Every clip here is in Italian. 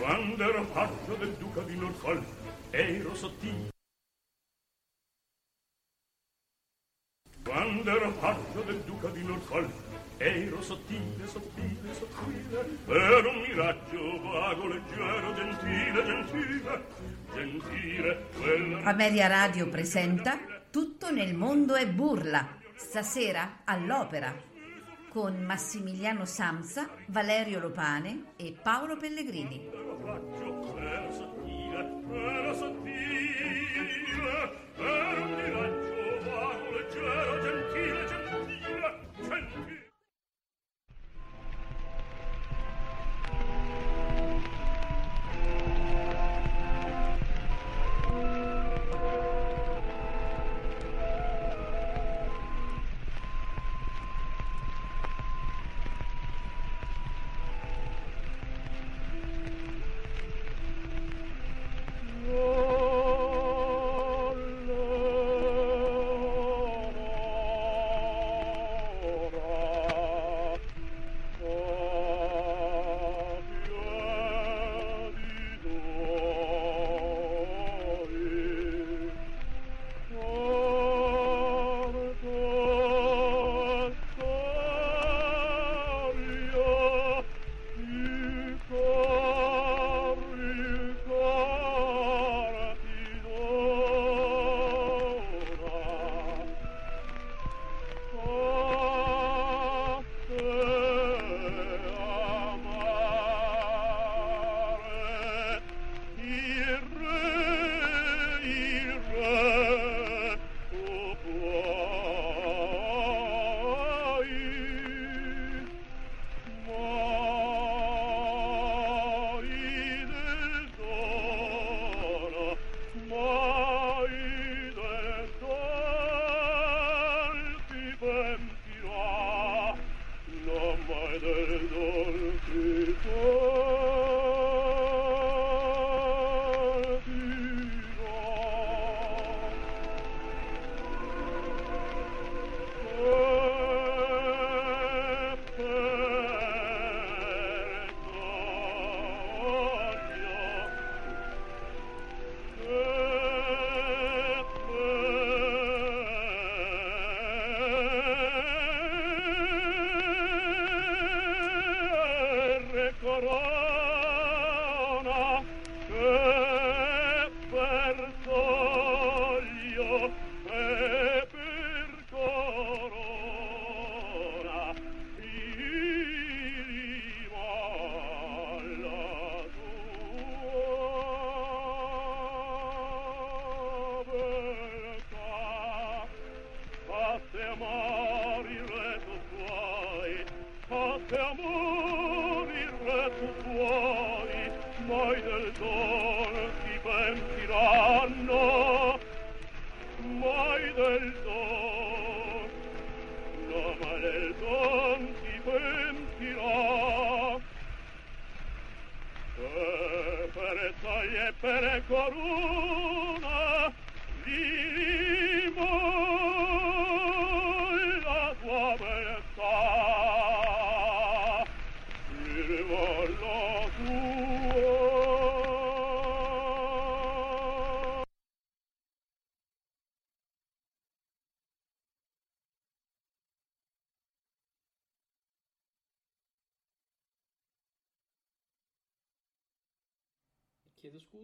Quando ero paggio del duca di Norfolk, ero sottile. Quando ero paggio del duca di Norfolk, ero sottile, sottile, sottile. Ero un miraggio vago, leggero, gentile, gentile, gentile. Quella... Ameria Radio presenta Tutto nel mondo è burla. Stasera all'opera con Massimiliano Samsa, Valerio Lopane e Paolo Pellegrini.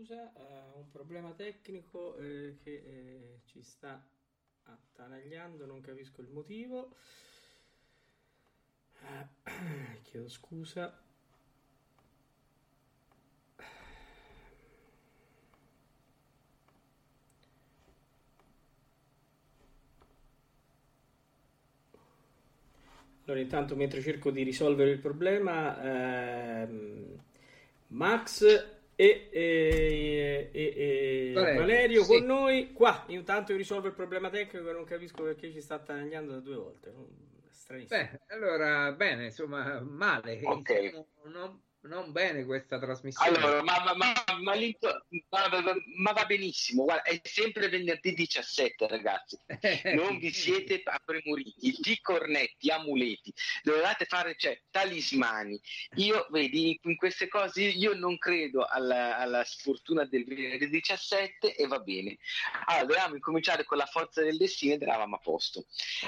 Scusa, ho un problema tecnico eh, che eh, ci sta attanagliando, non capisco il motivo. Eh, chiedo scusa. Allora, intanto mentre cerco di risolvere il problema, ehm, Max e, e- e- e Valerio, Valerio sì. con noi. Qua, intanto io risolvo il problema tecnico e non capisco perché ci sta attanagliando da due volte. Stranissimo. Beh, allora, bene, insomma, male. Ok. Iniziamo, no? Non bene questa trasmissione. Allora, ma, ma, ma, ma, va benissimo, guarda, è sempre venerdì 17 ragazzi, non vi siete premuriti, di cornetti, amuleti, dovevate fare cioè, talismani. Io, vedi, in queste cose io non credo alla, alla sfortuna del venerdì 17 e va bene. Allora, dovevamo incominciare con la forza del destino ed eravamo a posto.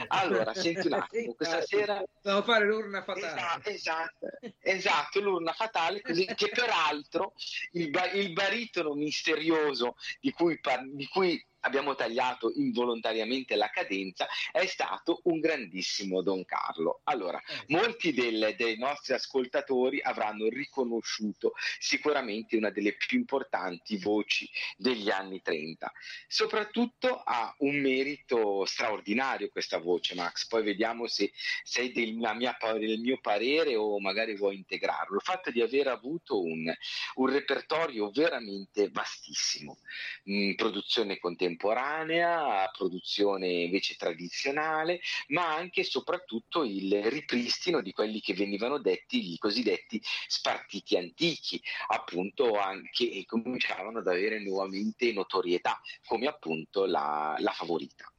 Allora, senti un attimo, questa sera... Dobbiamo fare l'urna fatale. Esatto, esatto, esatto l'urna fatale, così, che peraltro il, il baritono misterioso di cui, di cui abbiamo tagliato involontariamente la cadenza, è stato un grandissimo Don Carlo. Allora, eh. molti del, dei nostri ascoltatori avranno riconosciuto sicuramente una delle più importanti voci degli anni 30. Soprattutto ha un merito straordinario questa voce, Max. Poi vediamo se sei del, mia, del mio parere o magari vuoi integrarlo. Il fatto di aver avuto un, un repertorio veramente vastissimo, in produzione contemporanea contemporanea, produzione invece tradizionale, ma anche e soprattutto il ripristino di quelli che venivano detti i cosiddetti spartiti antichi, appunto anche cominciavano ad avere nuovamente notorietà, come appunto la, la favorita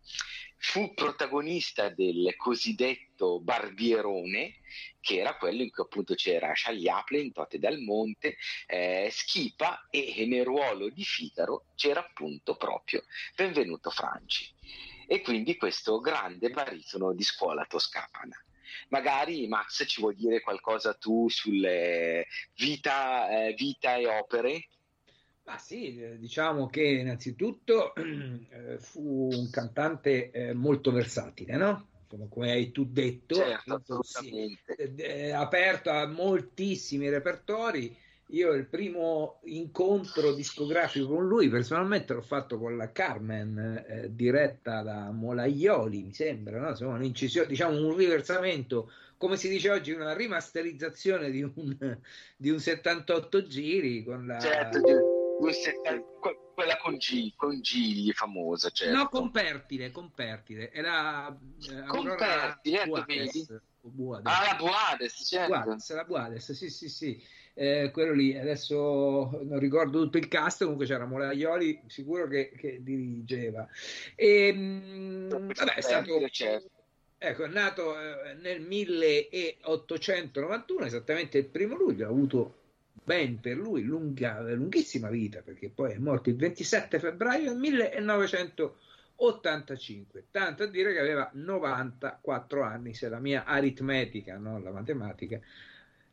fu protagonista del cosiddetto Barbierone, che era quello in cui appunto c'era Chagliaple, Tote dal Monte, eh, Schipa e nel ruolo di Figaro c'era appunto proprio Benvenuto Franci. E quindi questo grande baritono di scuola toscana. Magari Max ci vuoi dire qualcosa tu sulle vita, eh, vita e opere Ah sì, eh, diciamo che innanzitutto eh, fu un cantante eh, molto versatile, no? Come hai tu detto, certo, sì, eh, aperto a moltissimi repertori. Io il primo incontro discografico con lui personalmente l'ho fatto con la Carmen, eh, diretta da Molaioli, mi sembra, no? Insomma, un'incisione, diciamo un riversamento, come si dice oggi, una rimasterizzazione di un, di un 78 giri con la... Certo, quella con, G, con Gigli famosa, certo. No, con Pertile, con Pertile. Era eh, con Pertile, Buades, Buades. Ah, la Buades, certo. Buades, la Buades, sì, sì, sì. Eh, quello lì, adesso non ricordo tutto il cast, comunque c'era Molaioli, sicuro che, che dirigeva. E, mh, vabbè, è stato... Certo. Ecco, è nato eh, nel 1891, esattamente il primo luglio, ha avuto ben per lui lunga, lunghissima vita, perché poi è morto il 27 febbraio del 1985, tanto a dire che aveva 94 anni, se la mia aritmetica, non la matematica,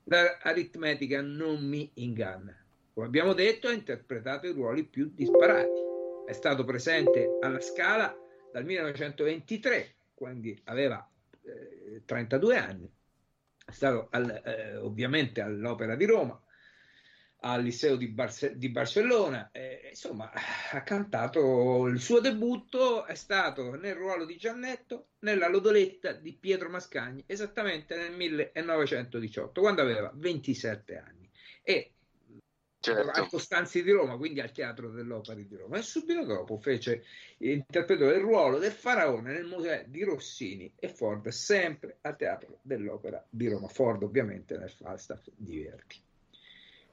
l'aritmetica non mi inganna. Come abbiamo detto, ha interpretato i ruoli più disparati. È stato presente alla Scala dal 1923, quindi aveva eh, 32 anni. È stato al, eh, ovviamente all'Opera di Roma, al Liceo di, Barce- di Barcellona. Eh, insomma, ha cantato il suo debutto è stato nel ruolo di Giannetto nella Lodoletta di Pietro Mascagni, esattamente nel 1918, quando aveva 27 anni. E certo. al Costanzi di Roma, quindi al Teatro dell'Opera di Roma. E subito dopo fece interpretò il ruolo del faraone nel museo di Rossini e Ford, sempre al Teatro dell'Opera di Roma. Ford, ovviamente, nel Falstaff di Verdi.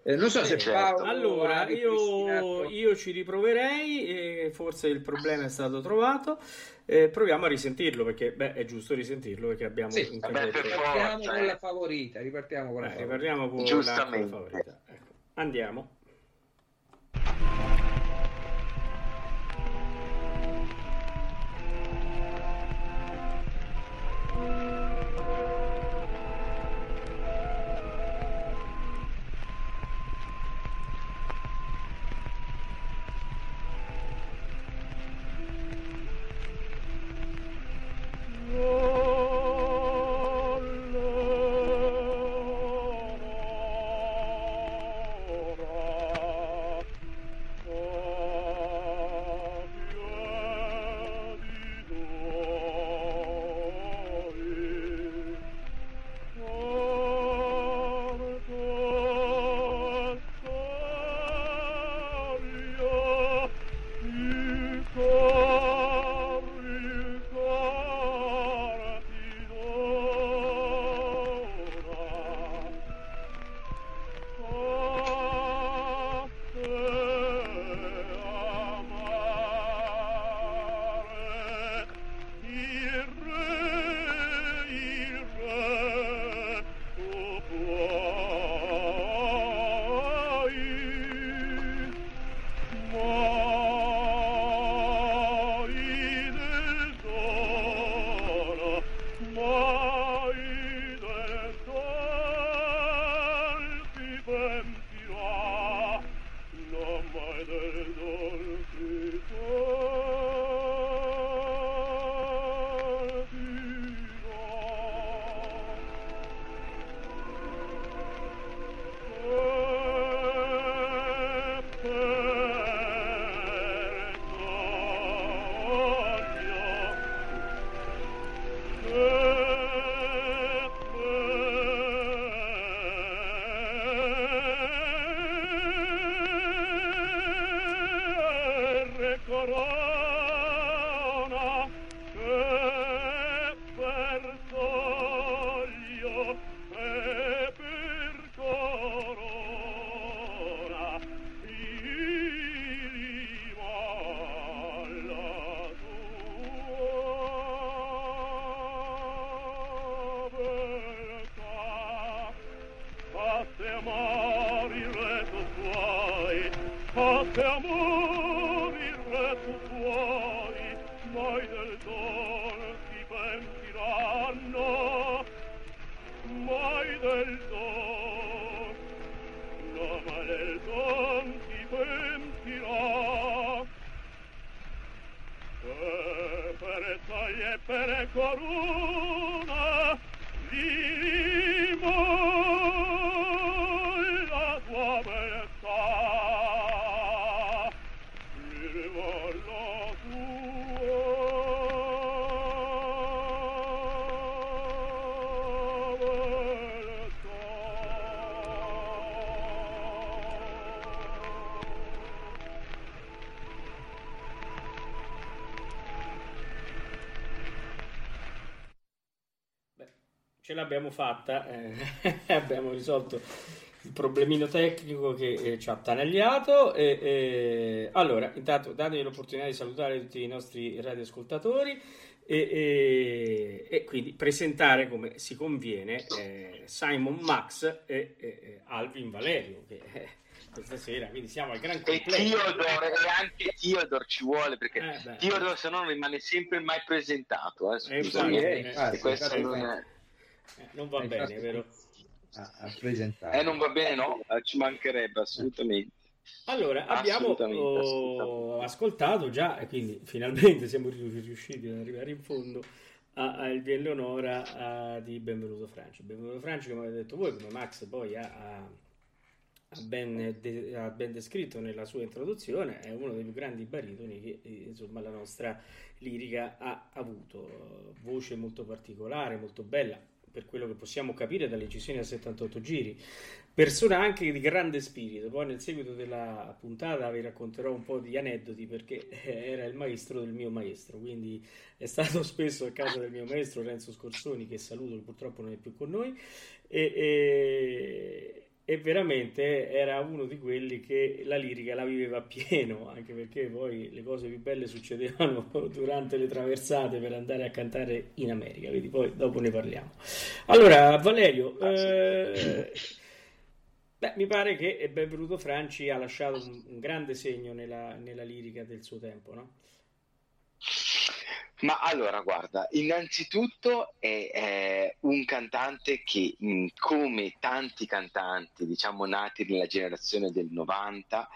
Eh, non so se certo. Paolo allora io, io, ci riproverei e forse il problema è stato trovato eh, proviamo a risentirlo perché beh, è giusto risentirlo perché abbiamo sì, ripartiamo con la favorita ripartiamo con la eh, favorita, ripartiamo con la favorita. Ecco. andiamo corona. L'abbiamo fatta, eh, abbiamo risolto il problemino tecnico che eh, ci ha attanagliato. E, e, allora, intanto datemi l'opportunità di salutare tutti i nostri radioascoltatori e, e, e quindi presentare come si conviene eh, Simon Max e, Alvin Valerio. Che, eh, questa sera, quindi siamo al gran completo. E Theodore, e anche Theodore ci vuole perché eh, Theodore se no rimane sempre mai presentato. Eh, scusami, eh, infatti, questo non è... Eh, non va bene, vero? A, a presentare. Eh, non va bene, no, eh, ci mancherebbe assolutamente. Allora, abbiamo assolutamente, oh, assolutamente. ascoltato già, e quindi finalmente siamo riusciti ad arrivare in fondo al Via Leonora di Benvenuto Franci. Benvenuto Franci, come avete detto voi, come Max poi ha, ha, ben, de, ha, ben, descritto nella sua introduzione, è uno dei più grandi baritoni che insomma la nostra lirica ha avuto. Voce molto particolare, molto bella, per quello che possiamo capire dalle incisioni a 78 giri. Persona anche di grande spirito. Poi nel seguito della puntata vi racconterò un po' di aneddoti perché era il maestro del mio maestro. Quindi è stato spesso a casa del mio maestro Renzo Scorsoni, che saluto, purtroppo non è più con noi. E, e, e veramente era uno di quelli che la lirica la viveva pieno, anche perché poi le cose più belle succedevano durante le traversate per andare a cantare in America, quindi poi dopo ne parliamo. Allora, Valerio, eh, beh, mi pare che Benvenuto Franci ha lasciato un, un grande segno nella, nella lirica del suo tempo, no? Ma allora, guarda, innanzitutto è, è un cantante che, come tanti cantanti, diciamo, nati nella generazione del 90,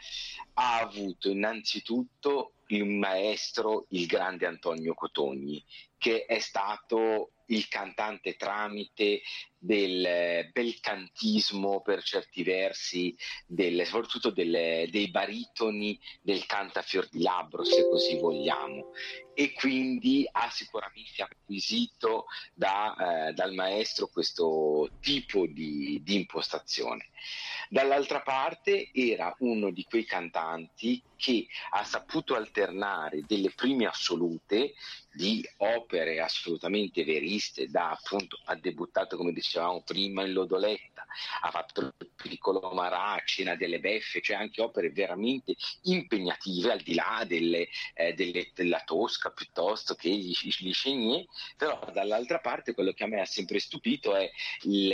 ha avuto innanzitutto il maestro, il grande Antonio Cotogni, che è stato il cantante tramite del bel cantismo per certi versi, del, soprattutto del, dei baritoni del cantafior di labbro, se così vogliamo. E quindi ha sicuramente acquisito da, eh, dal maestro questo tipo di, di impostazione. Dall'altra parte era uno di quei cantanti che ha saputo alternare delle prime assolute di opere assolutamente veriste, da appunto ha debuttato come dicevamo prima in Lodoletta, ha fatto il piccolo Marà, Cena delle Beffe, cioè anche opere veramente impegnative al di là delle, eh, delle, della Tosca piuttosto che gli, gli Chenier, però dall'altra parte quello che a me ha sempre stupito è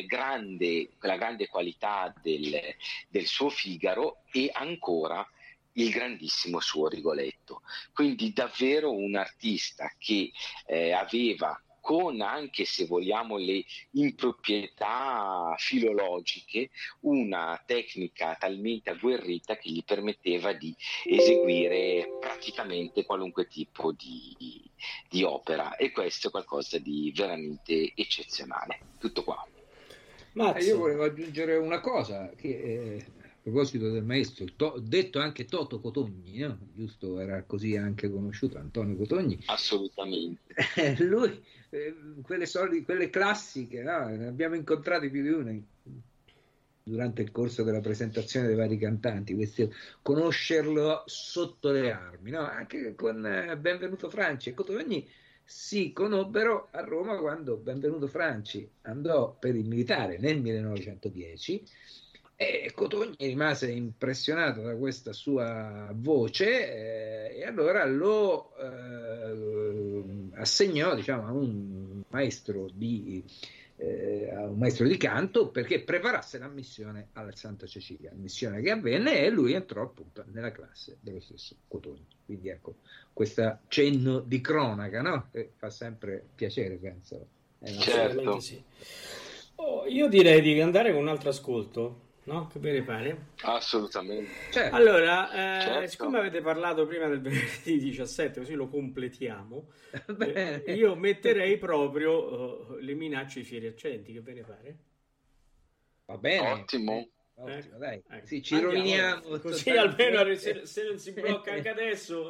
grande, la grande qualità del, del suo Figaro e ancora il grandissimo suo Rigoletto. Quindi davvero un artista che eh, aveva con anche se vogliamo le improprietà filologiche, una tecnica talmente agguerrita che gli permetteva di eseguire praticamente qualunque tipo di, di opera e questo è qualcosa di veramente eccezionale. Tutto qua. Ma io volevo aggiungere una cosa che eh, proposito del maestro, to, detto anche Toto Cotogni, no? giusto? Era così anche conosciuto Antonio Cotogni. Assolutamente. lui, eh, quelle, solide, quelle classiche, no? ne abbiamo incontrate più di una durante il corso della presentazione dei vari cantanti, questo, conoscerlo sotto le armi, no? anche con eh, Benvenuto Franci e Cotogni si conobbero a Roma quando Benvenuto Franci andò per il militare nel 1910 E Cotogni rimase impressionato da questa sua voce eh, e allora lo eh, assegnò diciamo, a un maestro di eh, a un maestro di canto perché preparasse la missione alla Santa Cecilia, missione che avvenne e lui entrò appunto nella classe dello stesso Cotogni. Quindi ecco, questo cenno di cronaca, no? Che fa sempre piacere, penso. Eh, certo. Sì. Oh, io direi di andare con un altro ascolto. No? Che ve ne pare? Assolutamente. Certo. Allora, eh, certo. siccome avete parlato prima del venerdì 17, così lo completiamo, eh, io metterei proprio uh, le minacce ai fieri accenti. Che ve ne pare? Va bene. Ottimo. Ottimo, dai. Ecco. Sì, ci roviniamo. Così almeno se, se, non si blocca anche adesso.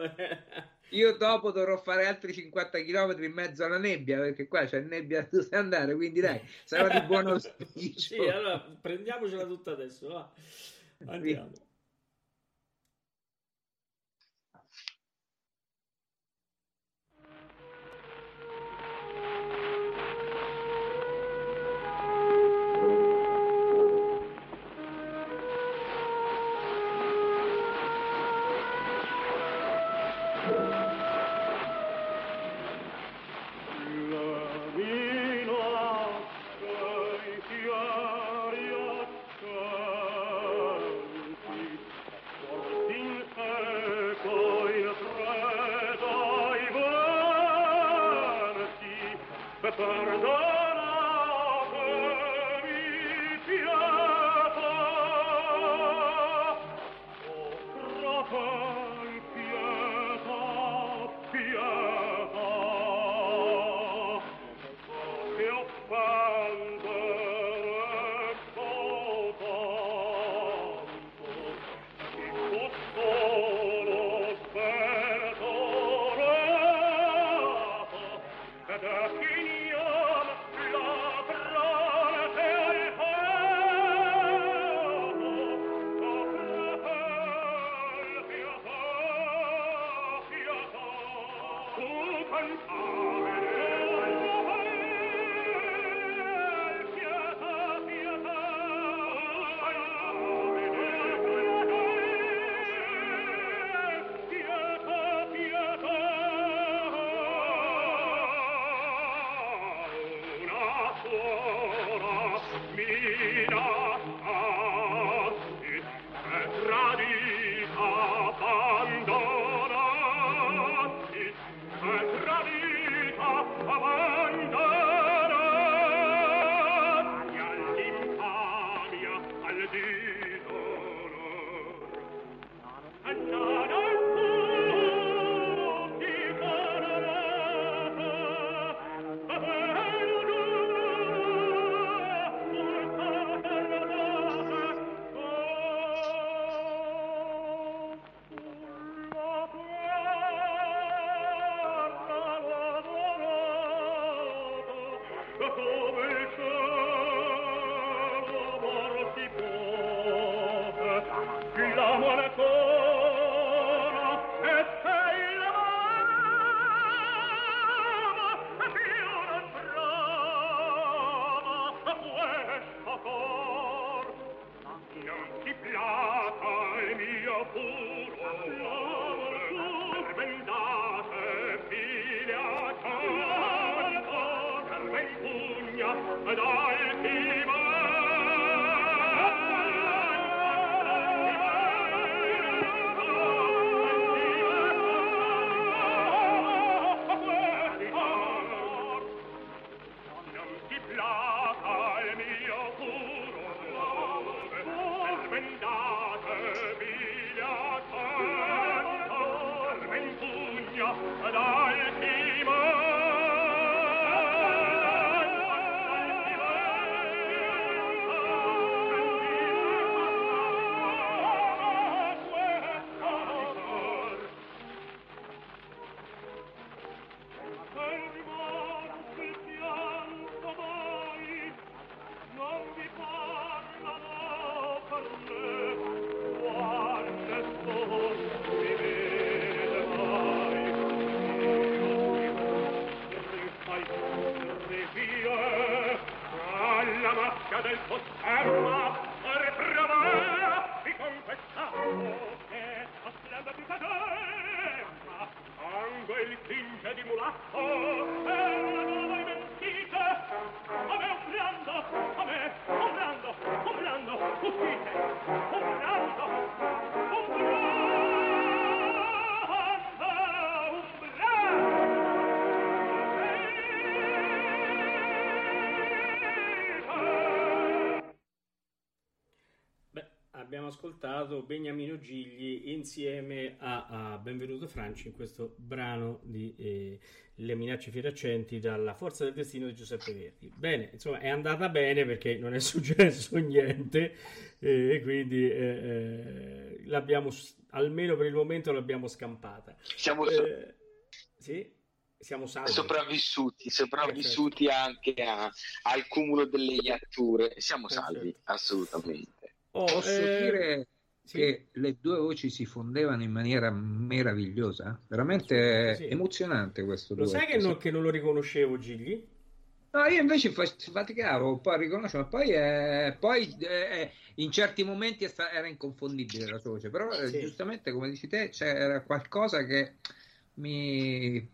Io dopo dovrò fare altri 50 km in mezzo alla nebbia perché qua c'è nebbia da dove andare, quindi dai, sarò di buon auspicio. sì, allora prendiamocela tutta adesso, va. Andiamo. Sì. ti placa il mio cuore. Ascoltato Beniamino Gigli insieme a, a Benvenuto Franci in questo brano di eh, Le minacce fieraccenti dalla Forza del Destino di Giuseppe Verdi. Bene, insomma, è andata bene perché non è successo niente eh, e quindi eh, eh l'abbiamo, almeno per il momento, l'abbiamo scampata. Siamo so- eh, sì? siamo salvi. sopravvissuti, sopravvissuti anche a, al cumulo delle iatture. Siamo salvi, assolutamente. Oh, Posso eh... dire sì. che le due voci si fondevano in maniera meravigliosa, veramente sì, emozionante questo. Lo sai che non, che non, lo riconoscevo, Gigli? No, io invece faticavo un po' a riconoscere, ma poi, eh, poi eh, in certi momenti era inconfondibile la sua voce, però eh, giustamente come dici te c'era qualcosa che mi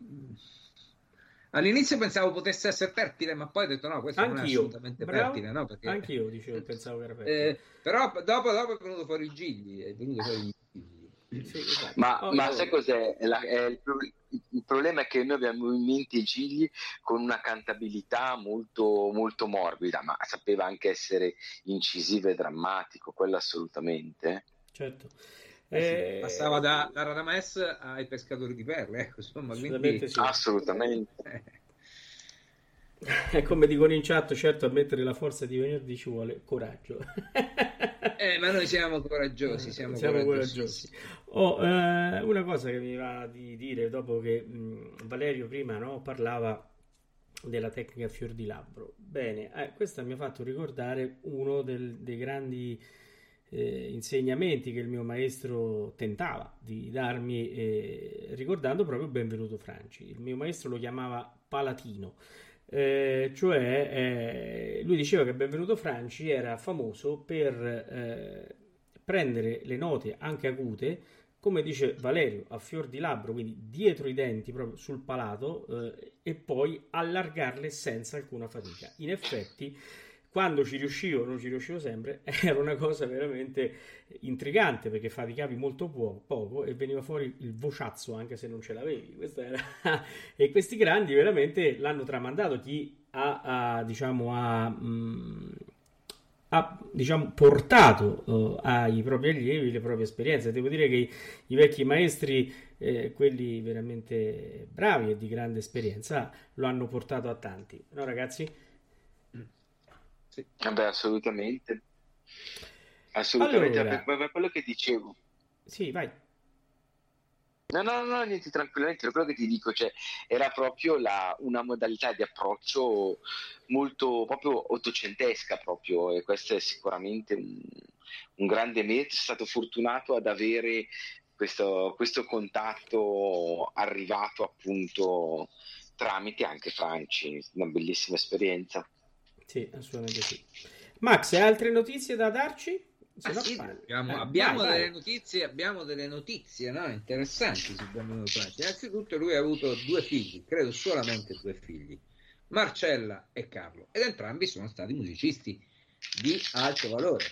All'inizio pensavo potesse essere fertile, ma poi ho detto no, questo Anch'io. non è assolutamente Bravo. fertile. No? Perché... Anch'io dicevo, pensavo che era fertile. Eh, però dopo, dopo, è venuto fuori il Gigli, è venuto fuori il Gigli. Sì, esatto. Ma, oh, ma sai cos'è? La, il, il, problema è che noi abbiamo in mente i Gigli con una cantabilità molto, molto morbida, ma sapeva anche essere incisivo e drammatico, quello assolutamente. Certo. Eh, sì, passava da, da Radames ai pescatori di perle, ecco, insomma, quindi... sì. assolutamente. È come dicono in chat, certo, a mettere la forza di venerdì ci vuole coraggio. eh, ma noi siamo coraggiosi, siamo, siamo coraggiosi. Oh, eh, una cosa che mi va di dire dopo che mh, Valerio prima no, parlava della tecnica fior di labbro. Bene, eh, questo mi ha fatto ricordare uno del, dei grandi eh, insegnamenti che il mio maestro tentava di darmi, eh, ricordando proprio Benvenuto Franci. Il mio maestro lo chiamava Palatino. Eh, cioè eh, lui diceva che Benvenuto Franci era famoso per eh, prendere le note anche acute come dice Valerio a fior di labbro quindi dietro i denti proprio sul palato eh, e poi allargarle senza alcuna fatica in effetti quando ci riuscivo, non ci riuscivo sempre, era una cosa veramente intrigante perché faticavi molto po- poco e veniva fuori il vociazzo anche se non ce l'avevi. E questi grandi veramente l'hanno tramandato. Chi ha, ha diciamo, ha, mh, mm, ha diciamo, portato uh, ai propri allievi le proprie esperienze. Devo dire che i, i vecchi maestri, eh, quelli veramente bravi e di grande esperienza, lo hanno portato a tanti. No, ragazzi? Sì. Vabbè, assolutamente. Assolutamente, allora... per, quello che dicevo. Sì, vai. No, no, no, niente, tranquillamente, quello che ti dico, cioè, era proprio la, una modalità di approccio molto, proprio ottocentesca proprio, e questo è sicuramente un, un grande merito, sono stato fortunato ad avere questo, questo contatto arrivato appunto tramite anche Franci, una bellissima esperienza. Sì, assolutamente sì. Max, hai altre notizie da darci? Ah, sì, abbiamo, eh, abbiamo vai, delle vai. notizie, abbiamo delle notizie no? interessanti su Bambino Francia. Innanzitutto lui ha avuto due figli, credo solamente due figli, Marcella e Carlo, ed entrambi sono stati musicisti di alto valore.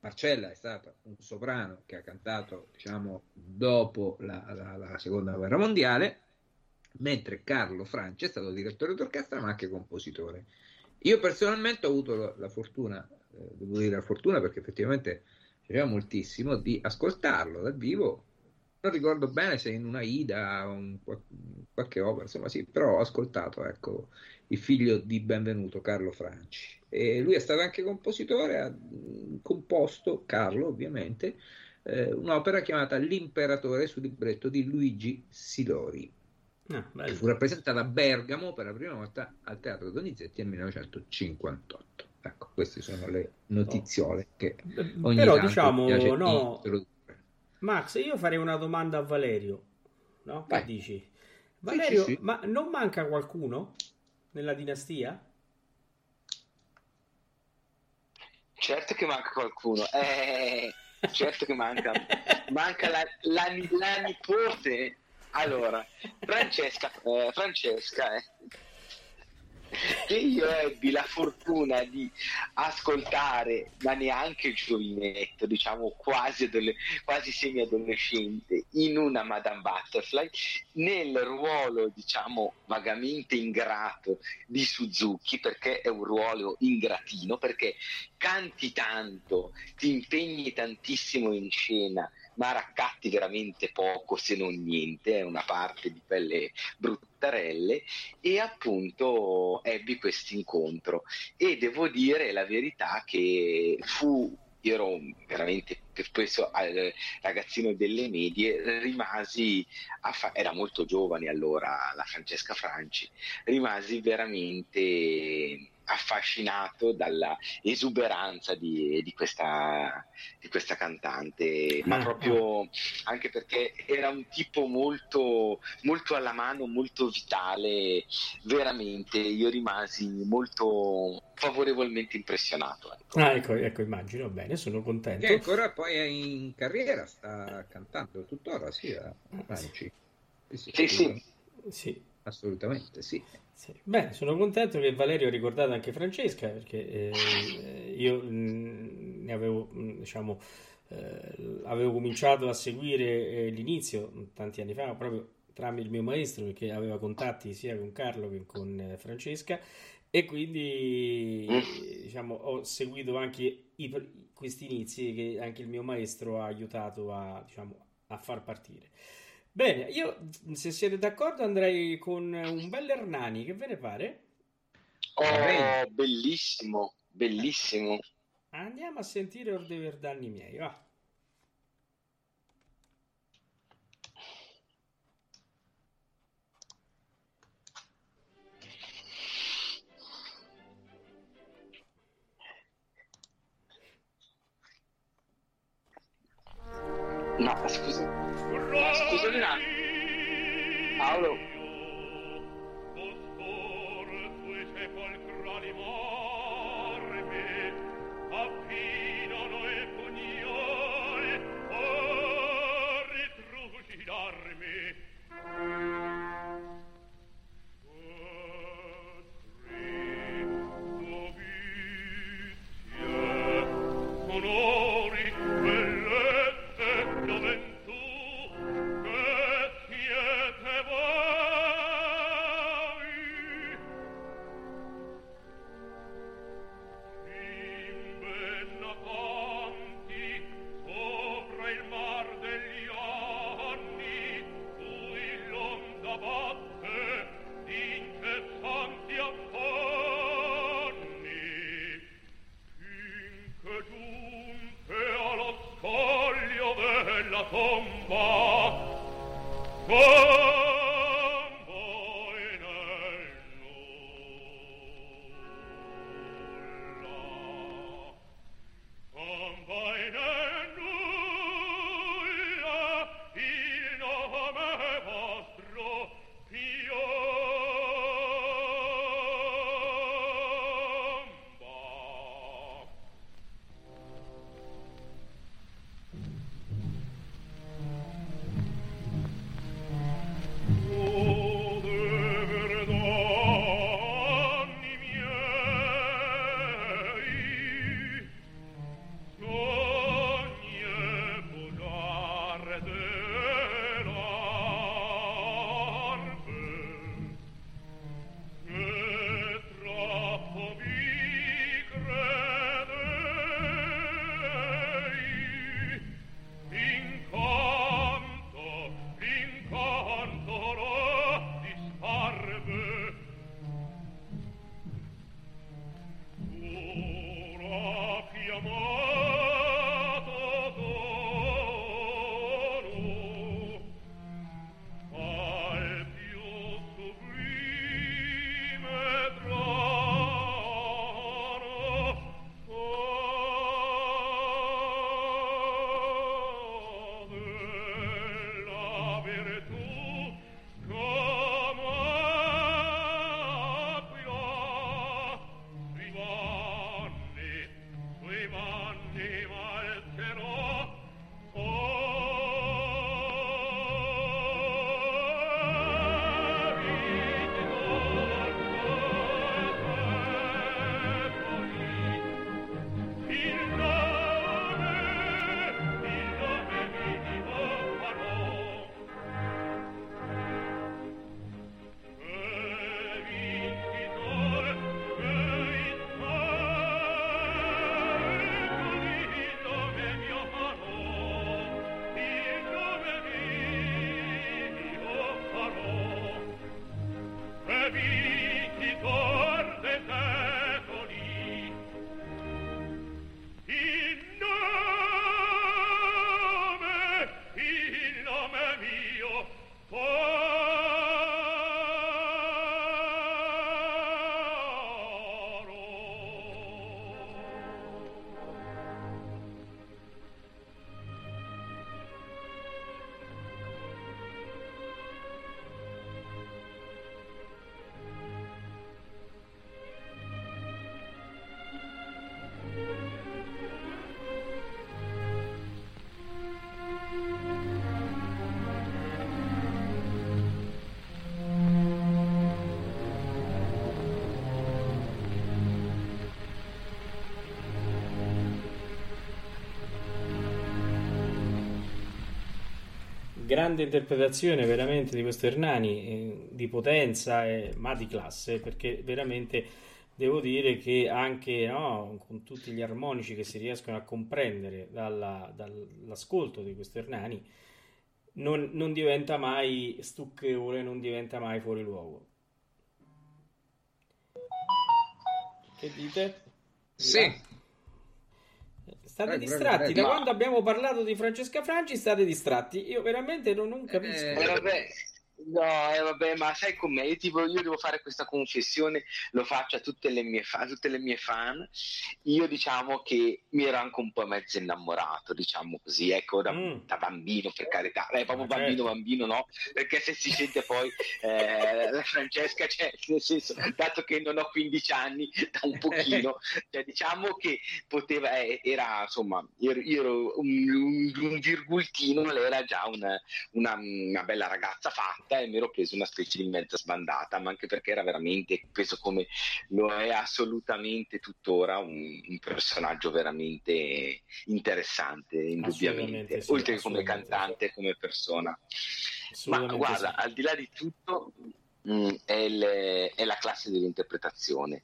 Marcella è stata un soprano che ha cantato diciamo, dopo la, la, la seconda guerra mondiale, mentre Carlo Francia è stato direttore d'orchestra ma anche compositore. Io personalmente ho avuto la, fortuna, eh, devo dire la fortuna perché effettivamente piaceva moltissimo di ascoltarlo dal vivo. Non ricordo bene se in una Ida o in qualche opera, insomma sì, però ho ascoltato ecco, il figlio di Benvenuto, Carlo Franci. E lui è stato anche compositore, ha composto, Carlo ovviamente, eh, un'opera chiamata L'Imperatore sul libretto di Luigi Silori. Ah, che fu rappresentata a Bergamo per la prima volta al Teatro Donizetti nel 1958. Ecco, queste sono le notiziole oh. che ogni Però diciamo, no, Max, io farei una domanda a Valerio. No? Che Vai. dici? Valerio, sì, sì, sì. ma non manca qualcuno nella dinastia? Certo che manca qualcuno. Eh, certo che manca. Manca la, la, la nipote. Allora, Francesca, eh, Francesca eh, che io ebbi la fortuna di ascoltare, ma neanche giovinetto, diciamo quasi, quasi semi-adolescente, in una Madame Butterfly, nel ruolo, diciamo, vagamente ingrato di Suzuki, perché è un ruolo ingratino, perché canti tanto, ti impegni tantissimo in scena, ma raccatti veramente poco se non niente, è una parte di quelle bruttarelle e appunto ebbi questo incontro. E devo dire la verità che fu io ero veramente spesso ragazzino delle medie, rimasi, fa- era molto giovane allora la Francesca Franci, rimasi veramente affascinato dalla esuberanza di, di, questa, di questa cantante, ma ah, proprio anche perché era un tipo molto, molto alla mano, molto vitale, veramente io rimasi molto favorevolmente impressionato. Ecco. Ah, ecco, ecco, immagino, bene, sono contento. Che ancora poi è in carriera, sta cantando tuttora, sì, a Franci. Sì, sì. sì, sì. Assolutamente, sì. Sì. Beh, sono contento che Valerio ha ricordato anche Francesca perché eh, io mh, ne avevo, mh, diciamo, eh, avevo cominciato a seguire eh, l'inizio tanti anni fa proprio tramite il mio maestro perché aveva contatti sia con Carlo che con eh, Francesca e quindi diciamo, ho seguito anche i, questi inizi che anche il mio maestro ha aiutato a, diciamo, a far partire. Bene, io se siete d'accordo andrei con un bel Hernani, che ve ne pare? Oh, bellissimo, bellissimo. Andiamo a sentire Or dei Verdanni miei, va. tomba grande interpretazione veramente di questo Hernani, eh, di potenza, eh, ma di classe, perché veramente devo dire che anche no, con tutti gli armonici che si riescono a comprendere dalla, dall'ascolto di questo Hernani, non, non, diventa mai stucchevole, non diventa mai fuori luogo. Che dite? Sì. State eh, distratti. Da quando abbiamo parlato di Francesca Franci state distratti. Io veramente non, non capisco. Eh, vabbè, No, eh, vabbè, ma sai com'è? Io, tipo, io devo fare questa confessione, lo faccio a tutte le, mie fan, tutte le mie fan. Io diciamo che mi ero anche un po' mezzo innamorato, diciamo così, ecco, da, mm. da bambino, per carità. Eh, proprio ah, bambino, certo. bambino, no? Perché se si sente poi eh, la Francesca, cioè, nel senso, dato che non ho 15 anni, da un pochino, cioè, diciamo che poteva, eh, era, insomma, io, io ero un, un, un, virgultino, lei era già una, una, una bella ragazza fatta fatta e mi ero preso una specie di mezza sbandata, ma anche perché era veramente, penso come lo è assolutamente tuttora, un, un personaggio veramente interessante, indubbiamente, sì, oltre che come cantante, come persona. Ma guarda, sì. al di là di tutto, Mm, è, le, è, la classe dell'interpretazione.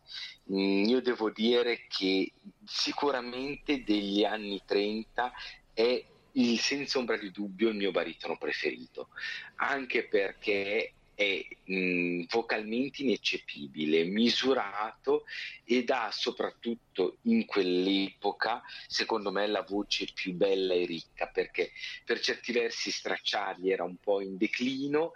Mm, io devo dire che sicuramente degli anni 30 è il, senza ombra di dubbio il mio baritono preferito, anche perché è mh, vocalmente ineccepibile, misurato ed ha soprattutto in quell'epoca, secondo me, la voce più bella e ricca, perché per certi versi Stracciardi era un po' in declino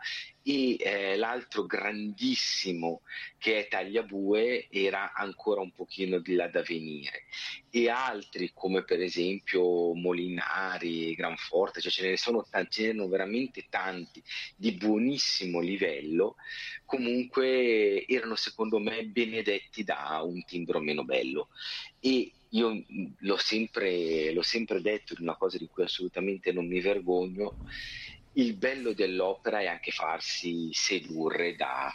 e eh, l'altro grandissimo che è Tagliabue era ancora un pochino di là da venire. E altri come per esempio Molinari, Granforte, cioè ce ne sono tanti, ce ne sono veramente tanti di buonissimo livello, comunque erano secondo me benedetti da un timbro meno bello. E io l'ho sempre, l'ho sempre detto, è una cosa di cui assolutamente non mi vergogno, il bello dell'opera è anche farsi sedurre da,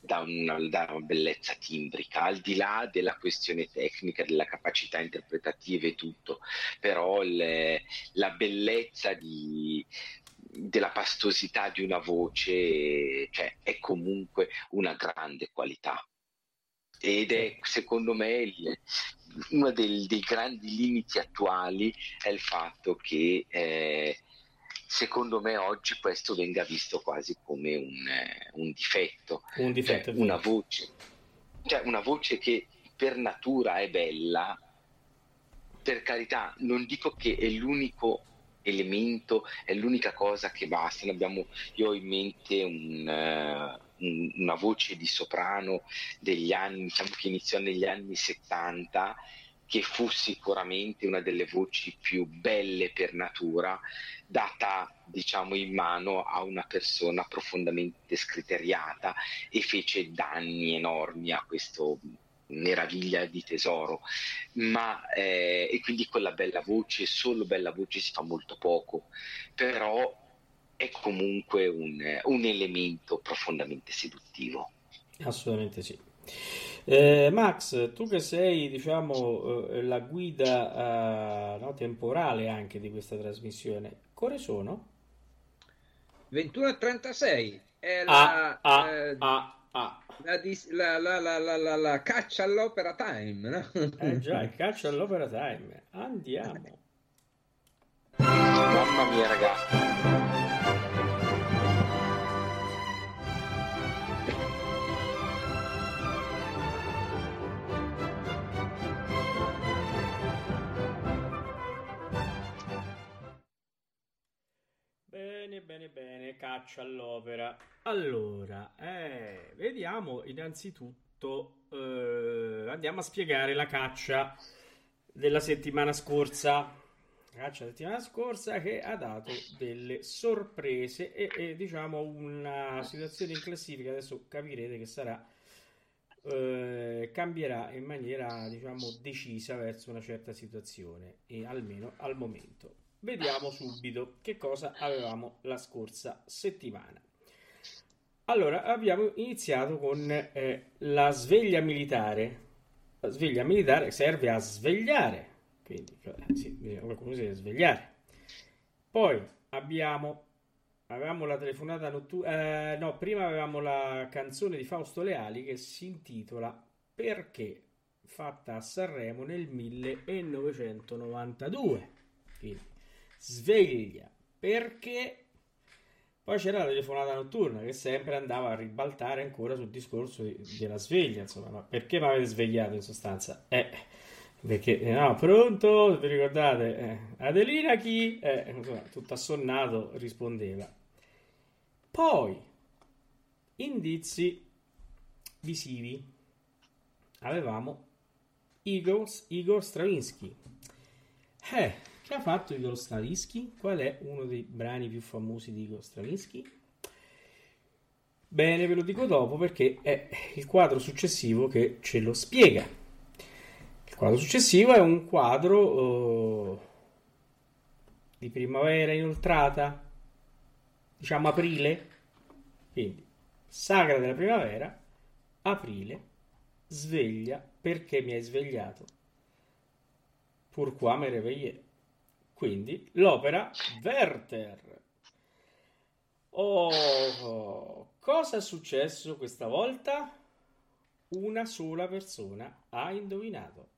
da, una, da, una, bellezza timbrica, al di là della questione tecnica, della capacità interpretativa e tutto, però le, la bellezza di, della pastosità di una voce cioè, è comunque una grande qualità. Ed è secondo me il, uno dei, dei, grandi limiti attuali è il fatto che eh, secondo me oggi questo venga visto quasi come un, eh, un difetto, un difetto cioè, una, voce, cioè una voce che per natura è bella, per carità, non dico che è l'unico elemento, è l'unica cosa che basta. Abbiamo, io ho in mente un, uh, un, una voce di soprano degli anni, diciamo che iniziò negli anni 70 che fu sicuramente una delle voci più belle per natura, data diciamo in mano a una persona profondamente scriteriata e fece danni enormi a questo meraviglia di tesoro. Ma eh, e quindi con la bella voce solo bella voce si fa molto poco però è comunque un, un elemento profondamente seduttivo. Assolutamente sì Eh, Max, tu che sei, diciamo, eh, la guida eh, no, temporale anche di questa trasmissione, quale sono? 21.36 è la, ah, ah, eh, ah, ah. La, la, la, la, caccia all'opera time, no? Eh già, il caccia all'opera time. Andiamo. Mamma mia, ragazzi. Bene, bene, bene, caccia all'opera. Allora, eh, vediamo innanzitutto, eh, andiamo a spiegare la caccia della settimana scorsa. Caccia della settimana scorsa che ha dato delle sorprese e, e diciamo una situazione in classifica, adesso capirete che sarà eh, cambierà in maniera diciamo decisa verso una certa situazione e almeno al momento vediamo subito che cosa avevamo la scorsa settimana. Allora, abbiamo iniziato con eh, la sveglia militare. La sveglia militare serve a svegliare, quindi qualcuno si deve svegliare. Poi abbiamo avevamo la telefonata notturna. Eh, no, prima avevamo la canzone di Fausto Leali che si intitola Perché fatta a Sanremo nel 1992. Quindi sveglia perché poi c'era la telefonata notturna che sempre andava a ribaltare ancora sul discorso di, della sveglia insomma ma perché mi avete svegliato in sostanza? Eh perché no pronto? Vi ricordate? Eh, Adelina chi? Eh, insomma, tutto assonnato rispondeva. Poi indizi visivi. Avevamo Igor, Igor Stravinsky. Eh che ha fatto Igor Stravinsky? Qual è uno dei brani più famosi di Igor Stravinsky? Bene, ve lo dico dopo perché è il quadro successivo che ce lo spiega. Il quadro successivo è un quadro uh, di primavera inoltrata, diciamo aprile, quindi sagra della primavera, aprile, sveglia perché mi hai svegliato. Pourquoi me réveiller? Quindi l'opera Werther. Oh, cosa è successo questa volta? Una sola persona ha indovinato.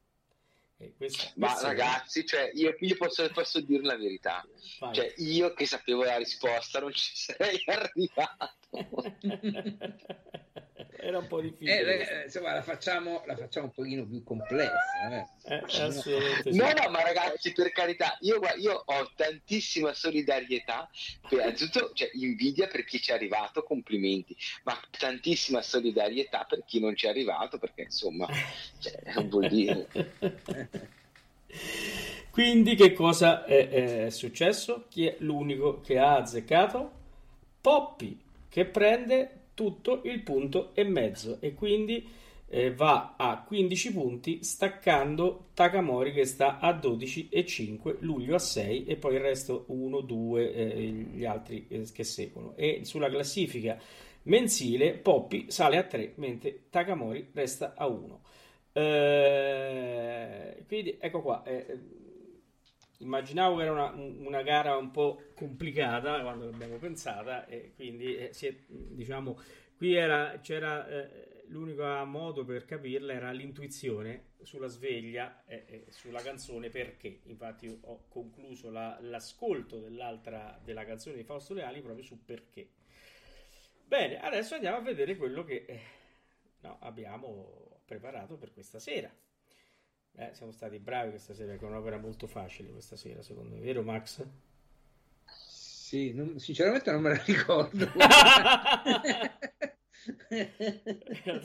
Ma ragazzi, cioè, io, io posso, posso, dire la verità. Cioè, io che sapevo la risposta non ci sarei arrivato. era un po' difficile. Eh, eh, insomma, la facciamo, la facciamo un pochino più complessa. Eh. Eh, assolutamente no, no, ma ragazzi, per carità, io, io ho tantissima solidarietà, per, anzitutto cioè, invidia per chi ci è arrivato, complimenti, ma tantissima solidarietà per chi non ci è arrivato, perché insomma, cioè, non vuol dire. Quindi che cosa è, è successo? Chi è l'unico che ha azzeccato? Poppy, che prende tutto il punto e mezzo e quindi eh, va a 15 punti staccando Takamori che sta a 12 e 5, Luglio a 6 e poi il resto 1, 2, eh, gli altri eh, che seguono. E sulla classifica mensile Poppi sale a 3 mentre Takamori resta a 1. Eh, quindi ecco qua. Eh, immaginavo che era una, una, gara un po' complicata quando l'abbiamo pensata e quindi eh, si è, diciamo qui era, c'era eh, l'unico modo per capirla era l'intuizione sulla sveglia e, e sulla canzone perché. Infatti ho concluso la, l'ascolto dell'altra della canzone di Fausto Leali proprio su perché. Bene adesso andiamo a vedere quello che eh, no, abbiamo preparato per questa sera eh, siamo stati bravi questa sera, è un'opera molto facile questa sera, secondo me, vero Max? Sì, non, sinceramente non me la ricordo.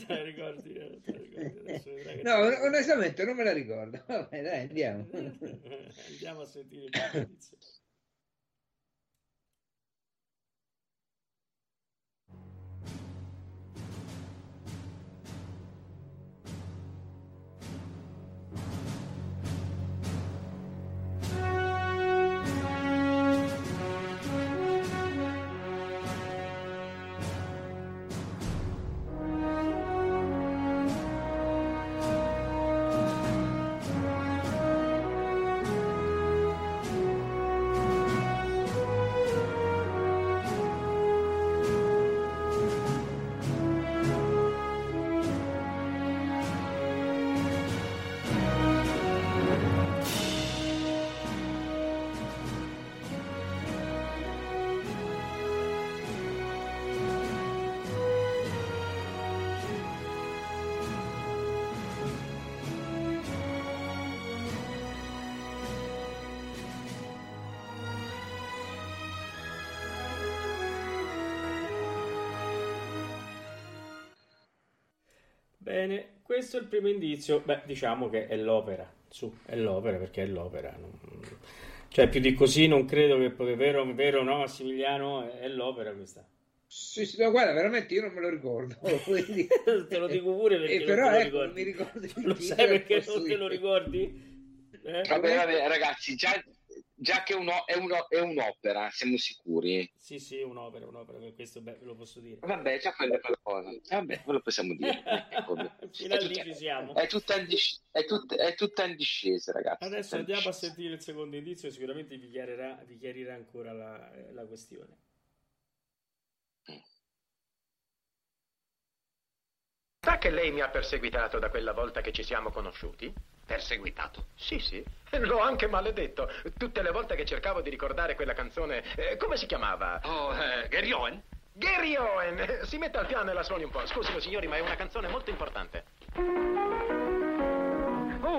la ricordi? Ricordi no, onestamente non me la ricordo. Vabbè, dai, andiamo. andiamo a sentire il inizio. Bene, questo è il primo indizio. Beh, diciamo che è l'opera. Su, è l'opera perché è l'opera. Non... Cioè, più di così non credo che è vero, vero no, Massimiliano, è l'opera questa. Sì, sì, no, guarda, veramente io non me lo ricordo. Quindi... te lo dico pure perché eh, però ecco, mi ricordo Lo sai perché non te lo ricordi? Eh? Vabbè, vabbè, ragazzi, già, già che uno, è, uno, è, un'opera, siamo sicuri. Sì, sì, è un'opera, un'opera, questo beh, ve lo posso dire. Vabbè, già quello è qualcosa. Vabbè, quello possiamo dire. ecco, Fino a lì ci siamo. È tutta, in dis- è, tut- è tutta in discesa, ragazzi. Adesso andiamo a sentire il secondo indizio e sicuramente vi chiarirà, vi chiarirà ancora la, la questione. Sa che lei mi ha perseguitato da quella volta che ci siamo conosciuti? Perseguitato? Sì, sì. L'ho anche maledetto. Tutte le volte che cercavo di ricordare quella canzone, eh, come si chiamava? Oh, eh, Gary Owen? Gary Owen! Si metta al piano e la suoni un po'. Scusino, signori, ma è una canzone molto importante.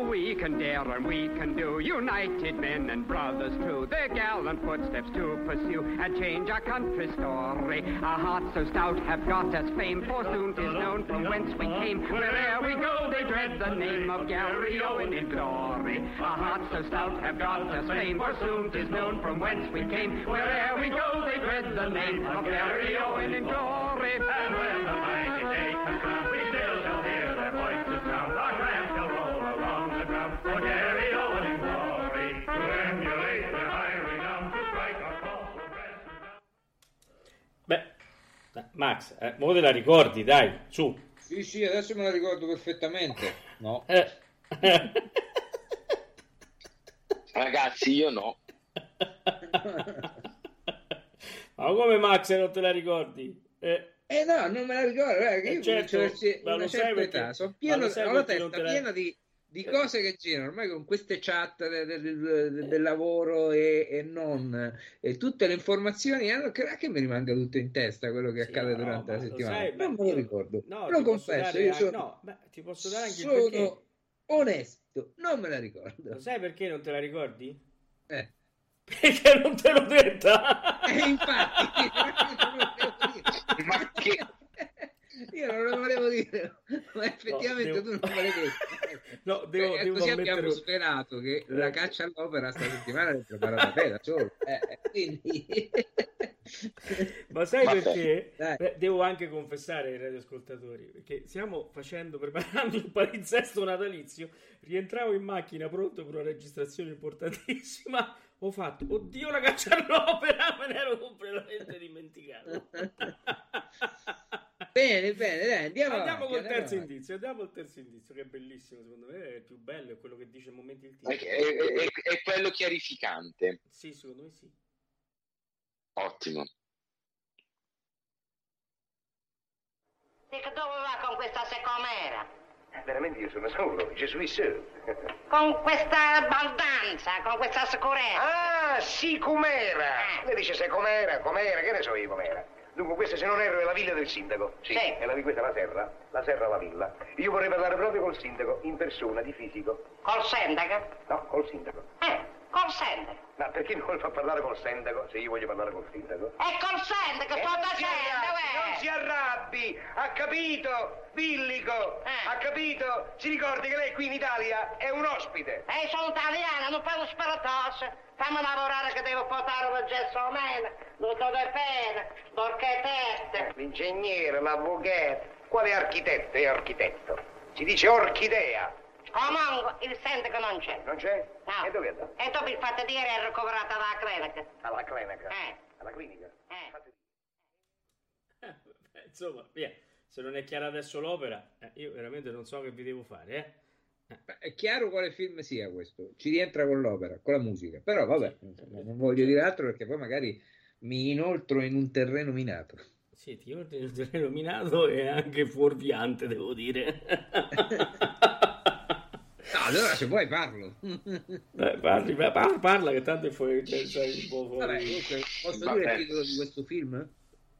We can dare and we can do. United men and brothers true, their gallant footsteps to pursue and change our country's story. Our hearts so stout have got us fame, for soon tis known from whence we came. Where'er we go, they dread the name of Owen in glory. Our hearts so stout have got us fame, for soon tis known from whence we came. Where'er we go, they dread the name of Owen in glory. And when the Max, eh, mo te la ricordi, dai, su. Sì, sì, adesso me la ricordo perfettamente. No. Eh. Ragazzi, io no. Ma come Max non te la ricordi? Eh. Eh no, non me la ricordo, eh, io certo, una, una certa perché, età, sono pieno, ho la testa piena la... di, di, cose che girano, ormai con queste chat del, del, del lavoro e, e, non, e tutte le informazioni, eh, che, che mi rimanga tutto in testa quello che sì, accade no, durante la settimana, sai, non me lo ricordo, no, lo confesso, io sono, no, beh, ti posso dare anche sono perché... onesto, non me la ricordo. Lo sai perché non te la ricordi? Eh. Perché non te l'ho detta? Eh, infatti, ma che io non lo volevo dire, ma effettivamente no, devo... tu non l'hai detto. No, devo, eh, devo così ammettere... abbiamo superato che la caccia all'opera sta settimana l'hai preparata te da solo. Eh, quindi... Ma sai Vabbè, perché? Beh, devo anche confessare ai radioascoltatori perché stiamo facendo, preparando il palinsesto natalizio. Rientravo in macchina pronto per una registrazione importantissima. Ho fatto, oddio, la caccia all'opera, me ne ero completamente dimenticato. Bene, bene, dai, andiamo, andiamo avanti, col terzo avanti. indizio. Andiamo col terzo indizio, che è bellissimo. Secondo me è il più bello, è quello che dice momenti il titolo. È, è, è, è quello chiarificante. Sì, secondo me sì. Ottimo. Dico dove va con questa secomera? Eh, veramente io sono solo, Gesù Gesù. Con questa baldanza, con questa sicurezza. Ah, sì, com'era. Eh. Lei dice se com'era, com'era, che ne so io com'era. Dunque questa se non erro è la villa del sindaco. Sì. sì. E la di questa è la serra, la serra la villa. Io vorrei parlare proprio col sindaco, in persona, di fisico. Col sindaco? No, col sindaco. Eh. Col sindaco. Ma perché non fa parlare col sindaco se io voglio parlare col sindaco? È col sindaco, eh, da sindaco, Non si arrabbi, ha capito? Villico, eh. ha capito? Si ricordi che lei qui in Italia è un ospite. Eh, sono italiana, non parlo sparatosse. Fammi lavorare che devo portare un gesso meno, tutto di pena, d'orchitette. L'ingegnere, l'avvocato. Quale architetto è architetto? Si dice orchidea. Comunque, il sindaco non c'è. Non c'è? No. E dove è andato? E dopo il fatto di ieri è ricoverata alla clinica. Alla clinica? Eh. Alla clinica? Eh. eh insomma, via. Se non è chiara adesso l'opera, eh, io veramente non so che vi devo fare, eh. Eh. È chiaro quale film sia questo, ci rientra con l'opera, con la musica, però vabbè, non voglio dire altro perché poi magari mi inoltro in un terreno minato. Sì, ti inoltro in un terreno minato e anche fuorviante, devo dire. No, allora se vuoi parlo. Beh, parli, parla, parla che tanto è fuori. Cioè, un po fuori. Vabbè, posso Vabbè. dire il titolo di questo film?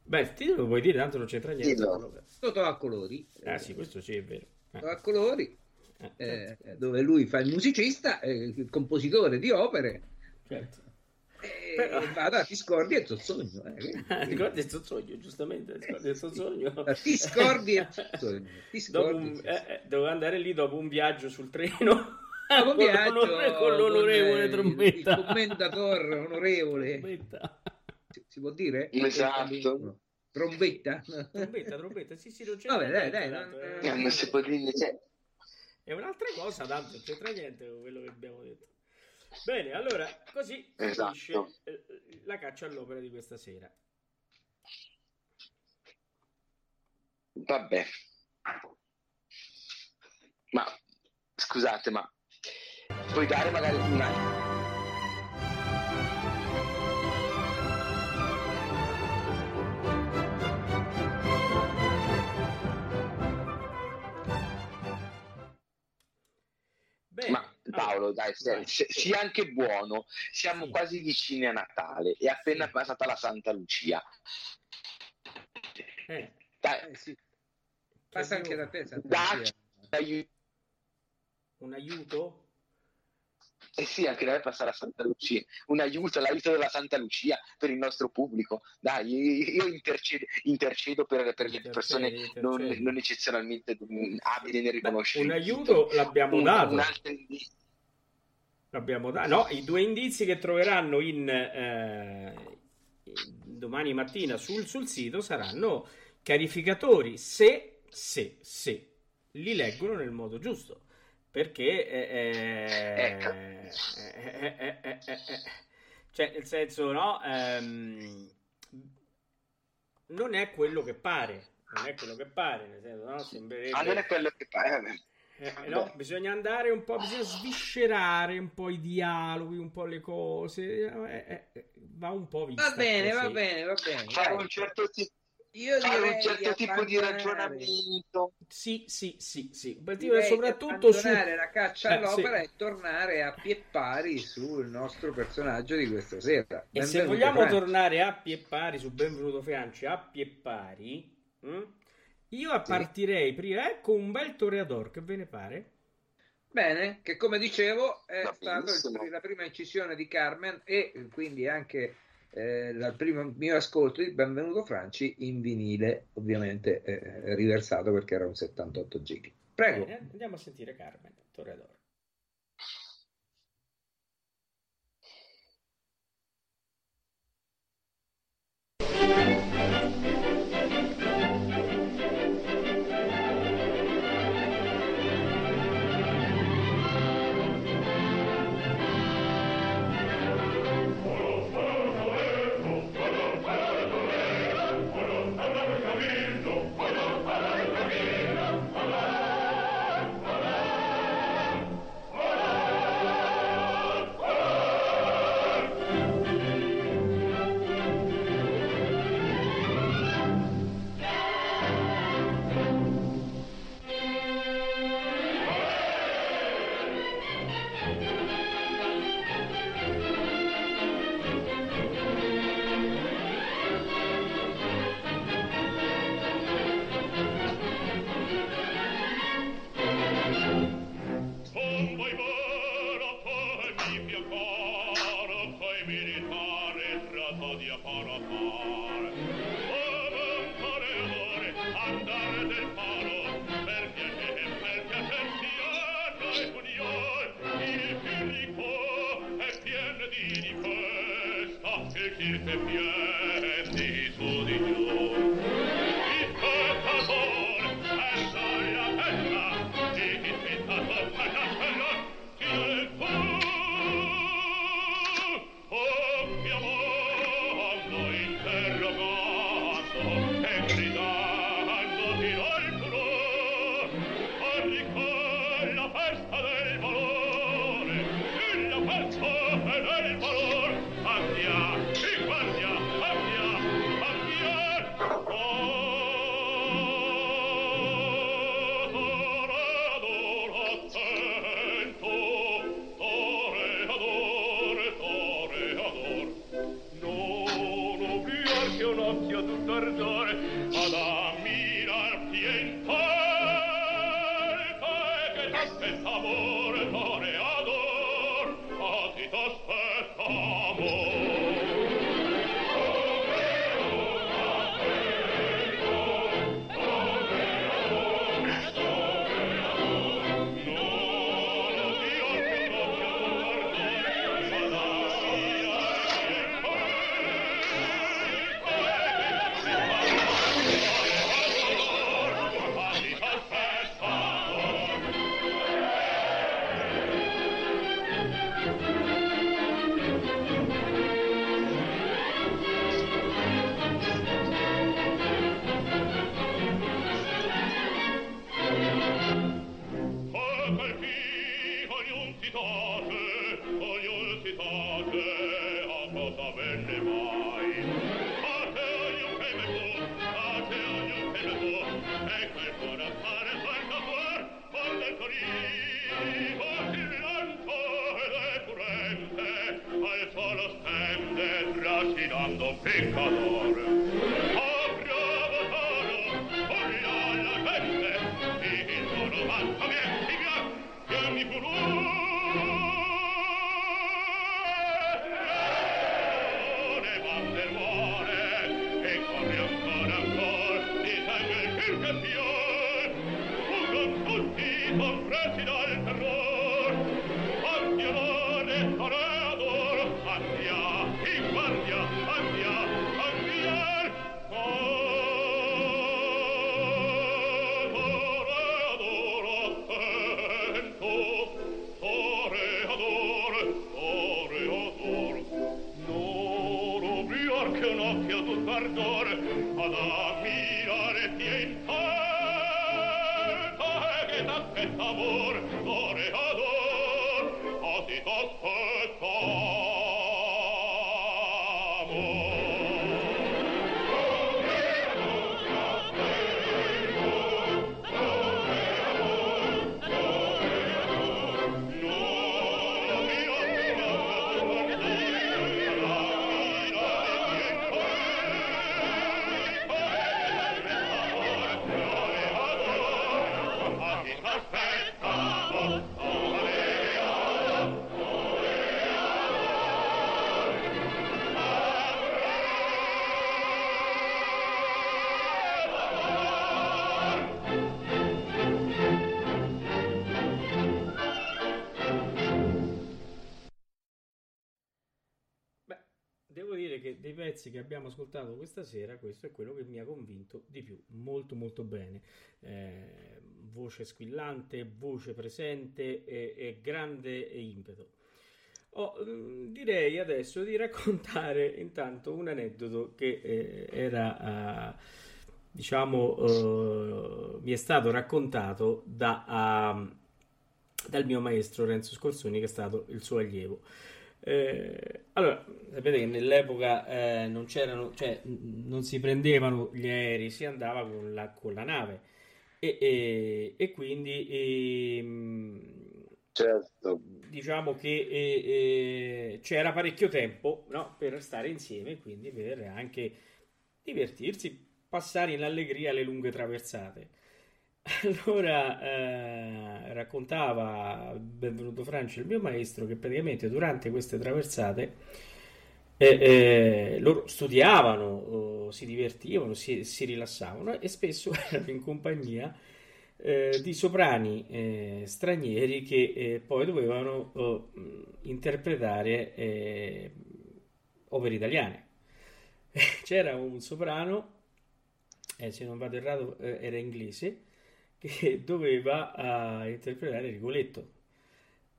Beh, il titolo lo puoi dire, tanto non c'entra niente. Toto a colori. Ah sì, questo sì, è vero. Toto a colori, eh, certo. eh, dove lui fa il musicista, eh, il compositore di opere. Certo. E Però... vado a Discordia e Zozzogno. Eh. Discordia e Zozzogno, giustamente. Discordia e Zozzogno. Discordia e Zozzogno. Discordia eh, eh, dovevo andare lì dopo un viaggio sul treno. Dopo con, viaggio, l'onore, con l'onorevole con, Trombetta. Il commendatore onorevole. Trombetta. Si, si può dire? Esatto. Trombetta? Trombetta, trombetta, sì, sì, non c'è Vabbè, dai, dai, non, eh, non si può dire, cioè... È un'altra cosa, tanto non c'entra niente con quello che abbiamo detto. Bene, allora, così esatto. finisce eh, la caccia all'opera di questa sera. Vabbè. Ma, scusate, ma puoi dare magari una Bene. Ma Paolo, dai, Vai. se, sia anche buono, siamo Sì. quasi vicini a Natale, è appena Sì. passata la Santa Lucia. Eh, Dai, Eh, sì. Passa anche da te, Santa Lucia. un aiuto? Eh sì, anche da me passa la Santa Lucia. Un aiuto, l'aiuto della Santa Lucia per il nostro pubblico. Dai, io intercedo, intercedo per, per le persone non, non eccezionalmente mm, abili nel riconoscere. un aiuto l'abbiamo Un- dato. un altro indizio. L'abbiamo dato. No, i due indizi che troveranno in, eh, domani mattina sul, sul sito saranno chiarificatori se, se, se li leggono nel modo giusto. Perché eh, Ecco. eh, eh, eh, eh, cioè, nel senso, no, ehm, non è quello che pare. Non è quello che pare, nel senso, no? Sembrerebbe... Ah, non è quello che eh. Eh, no, bisogna andare un po', bisogna sviscerare un po' i dialoghi, un po' le cose. eh, eh, va un po' vista Va bene, così. va bene, va bene. Fare dai. un certo, ti- Io fare direi un certo di tipo di ragionamento. Sì, sì, sì, sì. Direi di soprattutto su... la caccia Eh, all'opera sì. e tornare a pie pari sul nostro personaggio di questa sera. E se Benvenuto, vogliamo Franci. tornare a pie pari su Benvenuto Franci, a pie pari, hm? io partirei prima, ecco un bel toreador, che ve ne pare? Bene, che come dicevo è stata la prima incisione di Carmen e quindi anche eh, dal primo mio ascolto di Benvenuto Franci in vinile, ovviamente eh, riversato perché era un 78 gig. Prego. Bene, andiamo a sentire Carmen, toreador. Con pezzi che abbiamo ascoltato questa sera, questo è quello che mi ha convinto di più, molto molto bene. Eh, voce squillante, voce presente e, e grande impeto. Oh, direi adesso di raccontare intanto un aneddoto che eh, era, uh, diciamo, uh, mi è stato raccontato da, uh, dal mio maestro Renzo Scorsoni, che è stato il suo allievo. Eh, allora, sapete che nell'epoca eh, non c'erano, cioè non si prendevano gli aerei, si andava con la, con la nave e, e, e quindi e, ehm, certo. diciamo che c'era parecchio tempo no, per stare insieme, quindi per anche divertirsi, passare in allegria le lunghe traversate. Allora eh, raccontava Benvenuto Francia, il mio maestro, che praticamente durante queste traversate eh, eh, loro studiavano, si divertivano, si, si, rilassavano e spesso erano in compagnia eh, di soprani eh, stranieri che eh, poi dovevano oh, interpretare opere italiane. C'era un soprano, se non vado errato, era inglese che doveva uh, interpretare Rigoletto.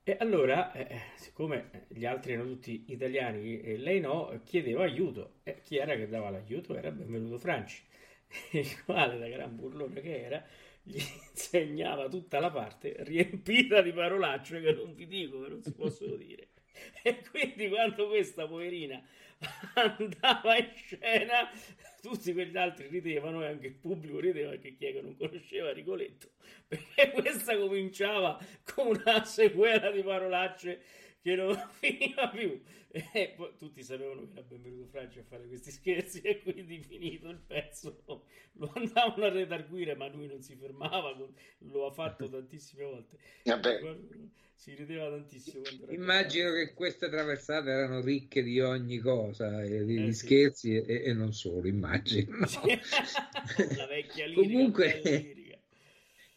E allora, eh, eh, siccome gli altri erano tutti italiani e lei no, chiedeva aiuto. E chi era che dava l'aiuto? Era Benvenuto Franci, il quale, da gran burlone che era, gli insegnava tutta la parte riempita di parolacce che non vi dico, che non si possono dire. E quindi quando questa poverina andava in scena, tutti quegli altri ridevano e anche il pubblico rideva perché chi è che non conosceva Rigoletto, perché questa cominciava con una sequela di parolacce che non finiva più. E poi tutti sapevano che era benvenuto Francia a fare questi scherzi e quindi finito il pezzo lo andavano a redarguire ma lui non si fermava, lo ha fatto tantissime volte. Vabbè si rideva tantissimo. Immagino che queste traversate erano ricche di ogni cosa, eh, di, eh, sì. scherzi e, e, non solo, immagino. La vecchia lirica, Comunque, lirica.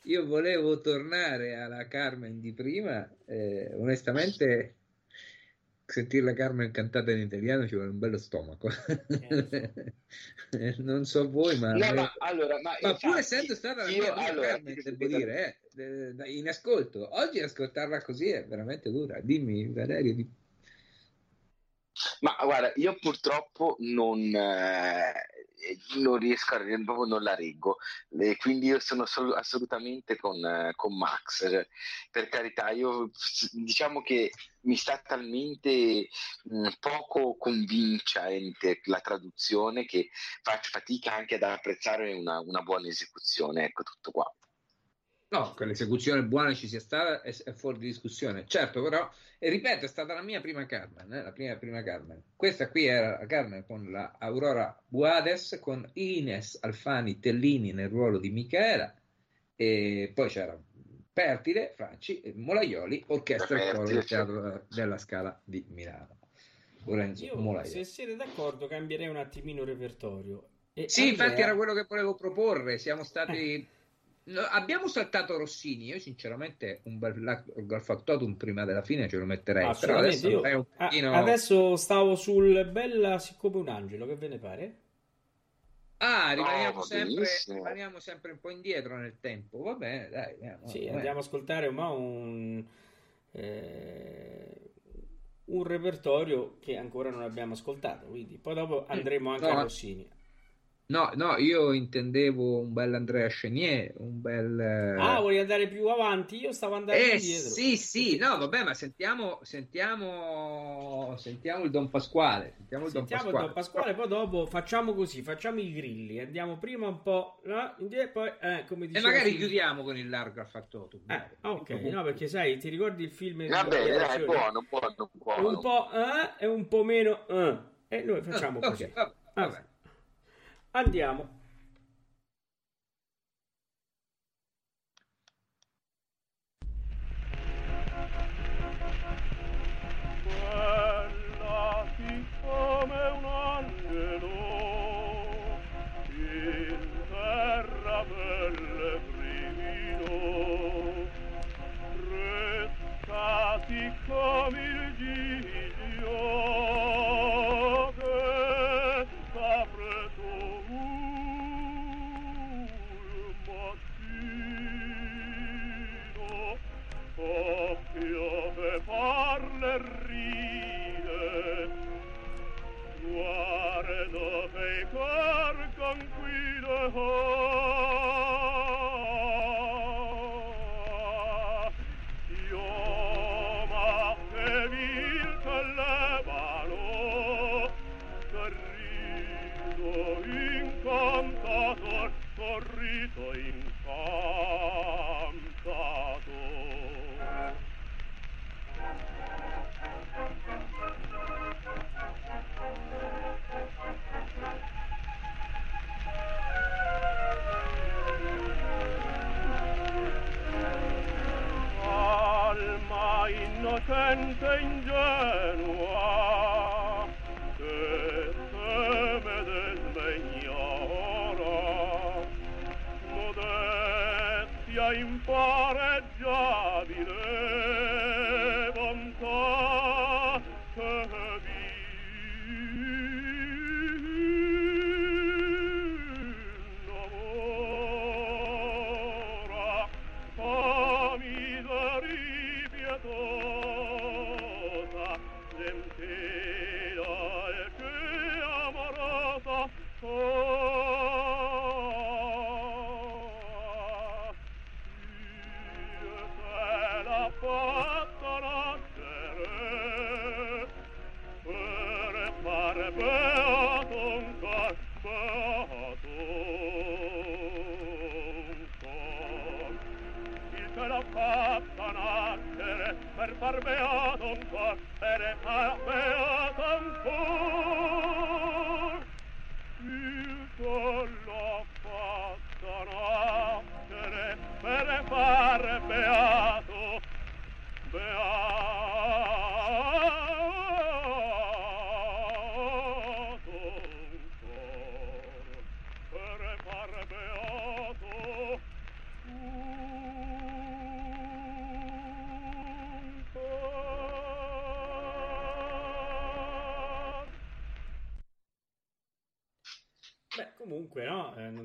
io volevo tornare alla Carmen di prima, eh, onestamente sentire la Carmen cantata in italiano ci vuole un bello stomaco. non so voi, ma, no, ma, allora, ma, ma infatti, pur essendo stata la mia allora, Carmen, devo dire, eh, in ascolto, oggi ascoltarla così è veramente dura. Dimmi, Valerio. Di... Ma guarda, io purtroppo non. Eh, non riesco a proprio non la reggo. E quindi io sono sol- assolutamente con, con Max. Per carità io diciamo che mi sta talmente mh, poco convincente la traduzione che faccio fatica anche ad apprezzare una, una buona esecuzione ecco tutto qua No, che l'esecuzione buona ci sia stata è, è fuori di discussione. Certo, però, e ripeto, è stata la mia prima Carmen, eh, la prima, prima Carmen. Questa qui era la Carmen con la Aurora Buades, con Ines Alfani Tellini nel ruolo di Michaela, e poi c'era Pertile, Franci, Molaioli, orchestra e coro del Teatro della Scala di Milano. Lorenzo Io, Molaioli. Se siete d'accordo, cambierei un attimino il repertorio. E sì, Andrea... infatti era quello che volevo proporre. Siamo stati... Abbiamo saltato Rossini. Io, sinceramente, un bel gol factotum prima della fine ce lo metterei. Però adesso, io, un pochino... adesso stavo sul Bella siccome un angelo. Che ve ne pare? Ah, rimaniamo, oh, sempre, rimaniamo sempre un po' indietro nel tempo. Va bene, dai. Andiamo, sì, andiamo a ascoltare ma un, eh, un repertorio che ancora non abbiamo ascoltato. Quindi poi dopo andremo anche no, a Rossini. No, no, io intendevo un bel Andrea Chenier, un bel... Eh, ah, vuoi andare più avanti? Io stavo andando eh, indietro. Sì, sì, no, vabbè, ma sentiamo, sentiamo, sentiamo il Don Pasquale. Sentiamo il, sentiamo Don, Pasquale. il Don Pasquale, poi dopo facciamo così, facciamo i grilli, andiamo prima un po' là, e poi, eh, come E magari film... chiudiamo con il largo al fattotum. Eh, ok, no, perché sai, ti ricordi il film... Va bene, dai, buono, buono, buono. Un po' eh, e un po' meno eh. E noi facciamo ah, così. Okay, vabbè, vabbè. Andiamo. senza ingenuo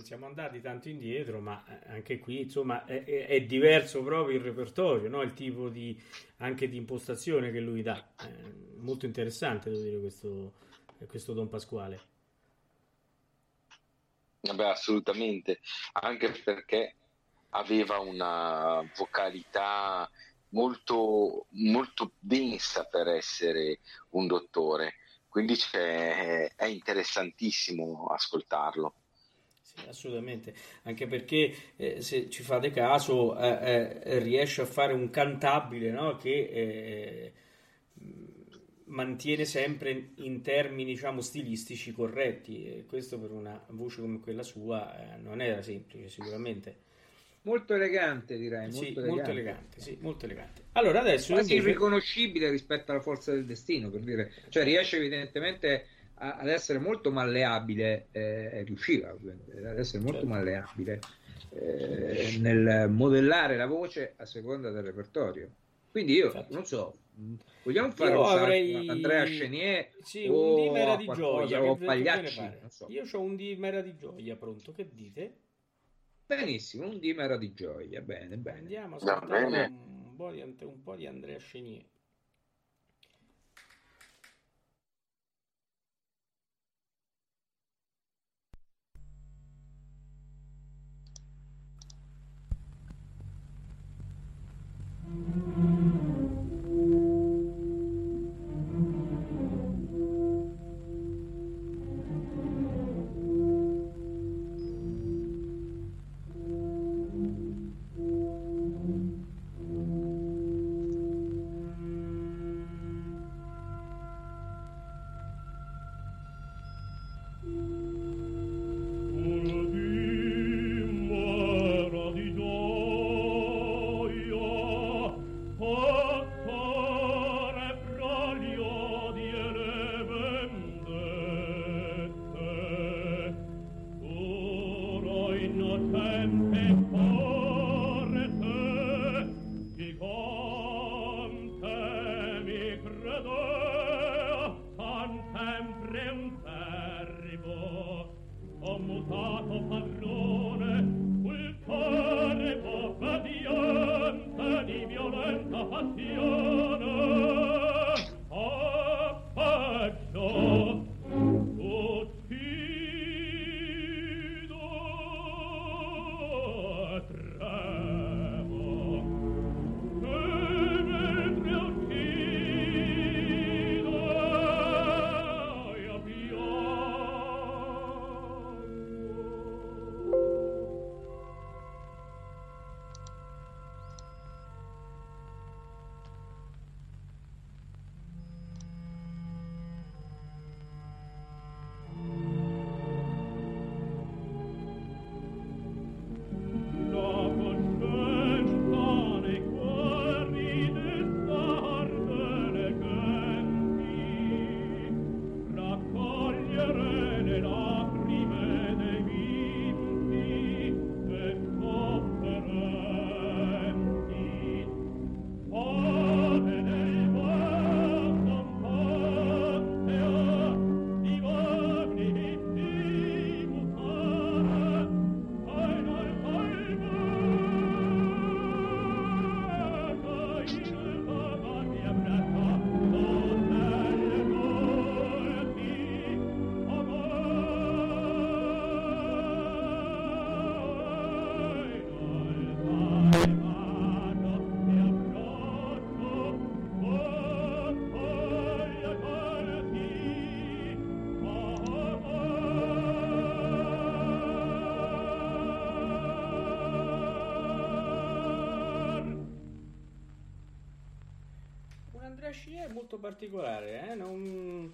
non siamo andati tanto indietro, ma eh, anche qui, insomma, è, è, è diverso proprio il repertorio, no? Il tipo di, anche di impostazione che lui dà. Eh, molto interessante, devo dire, questo, questo Don Pasquale. Vabbè, assolutamente, anche perché aveva una vocalità molto, molto densa per essere un dottore, quindi è interessantissimo ascoltarlo. Assolutamente, anche perché eh, se ci fate caso eh, eh, riesce a fare un cantabile no? che eh, mantiene sempre in termini diciamo stilistici corretti e questo per una voce come quella sua eh, non era semplice sicuramente molto elegante direi molto, sì, elegante. molto elegante sì, molto elegante allora adesso quasi invece... irriconoscibile rispetto alla forza del destino per dire cioè riesce evidentemente a, ad essere molto malleabile eh, riusciva ad essere molto certo. malleabile eh, nel modellare la voce a seconda del repertorio quindi io certo. non so vogliamo fare io un avrei... Andrea Chenier sì, un dimera di gioia o Pagliacci so. io ho un dimera di gioia pronto che dite? Benissimo, un dimera di gioia. Bene, bene. Andiamo a ascoltare un, po' di, un po' di Andrea Chenier. Molto particolare, eh? non...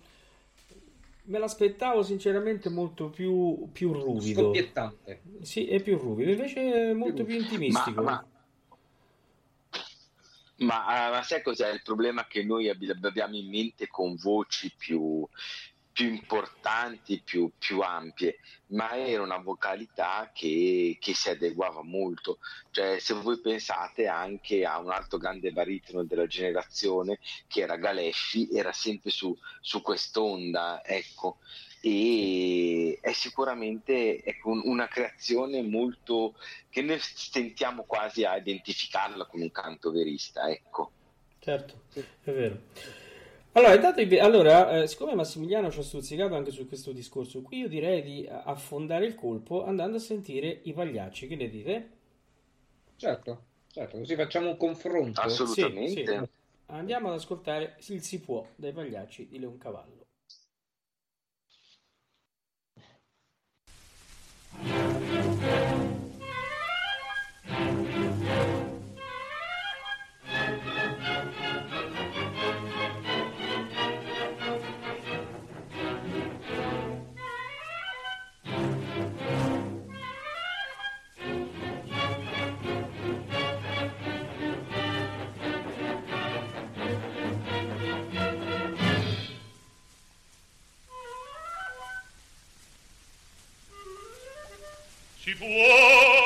me l'aspettavo sinceramente molto più, più ruvido. Scoppiettante. Sì, è più ruvido, invece è molto più, più intimistico. Ma, ma... Ma, ma, sai cos'è il problema che noi abbiamo in mente con voci più, più importanti, più, più, ampie, ma era una vocalità che, che, si adeguava molto. Cioè, se voi pensate anche a un altro grande baritono della generazione che era Galeffi, era sempre su, su quest'onda, ecco. E è sicuramente ecco, una creazione molto che noi stentiamo quasi a identificarla come un canto verista, ecco. Certo, è vero. Allora, intanto, allora eh, siccome Massimiliano ci ha stuzzicato anche su questo discorso, qui io direi di affondare il colpo andando a sentire i pagliacci. Che ne dite? Certo, certo, così facciamo un confronto. Assolutamente. Sì, sì. Andiamo ad ascoltare Il si può dai pagliacci di Leoncavallo. Si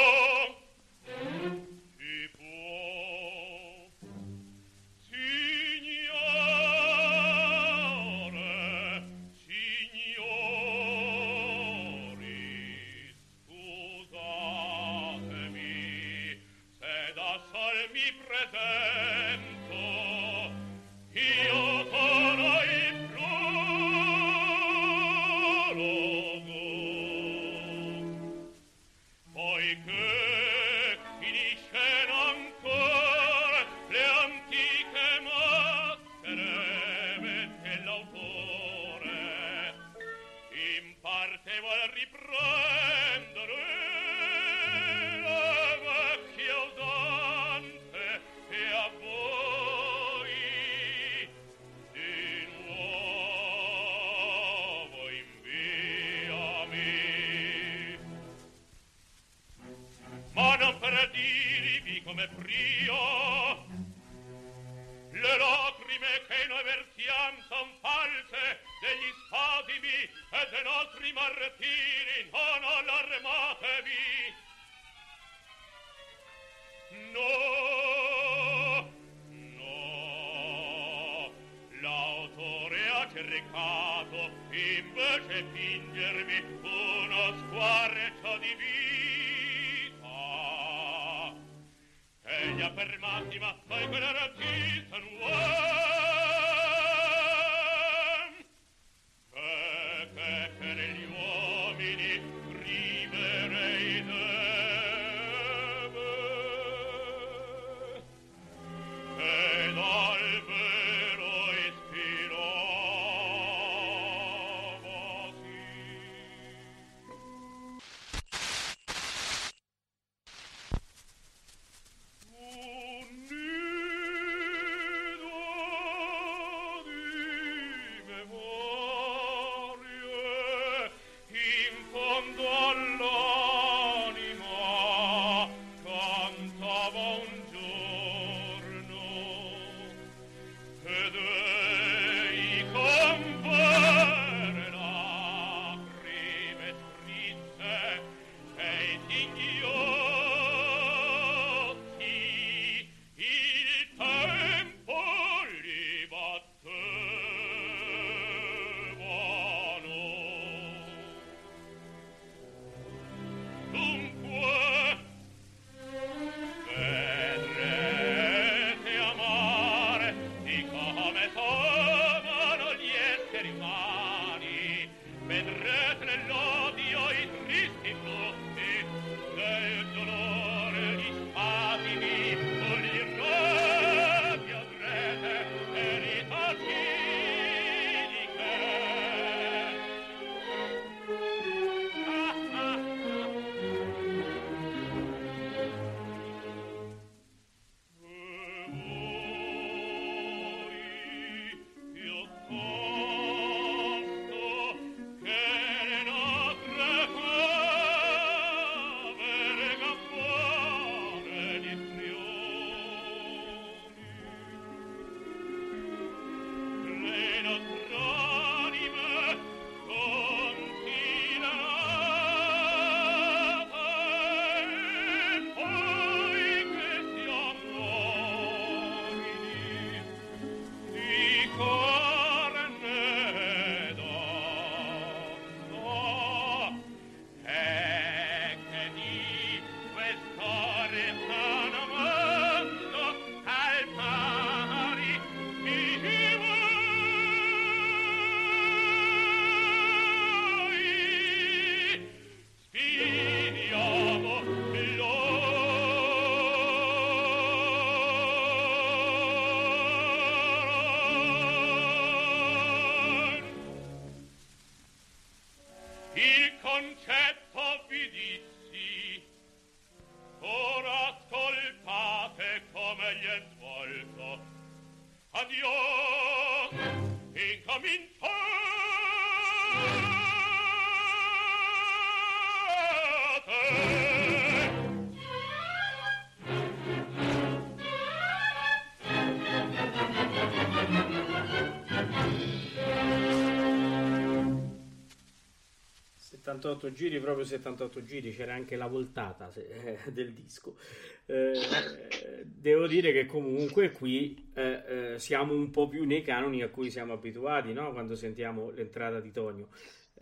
recato invece fingermi uno squarcio di vita. E gli per massima fai quella razzista nuova ...78 giri, proprio 78 giri, c'era anche la voltata se, eh, del disco. Eh, devo dire che comunque qui eh, eh, siamo un po' più nei canoni a cui siamo abituati, no? Quando sentiamo l'entrata di Tonio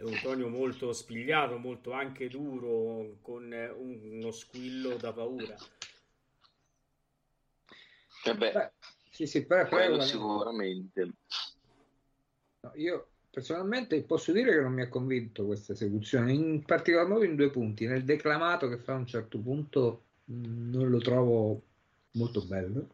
è un Tonio molto spigliato, molto anche duro, con uno squillo da paura. Eh beh, sì, sì, però, quello sicuramente. No, io personalmente posso dire che non mi ha convinto questa esecuzione, in particolar modo in due punti. Nel declamato che fa a un certo punto non lo trovo molto bello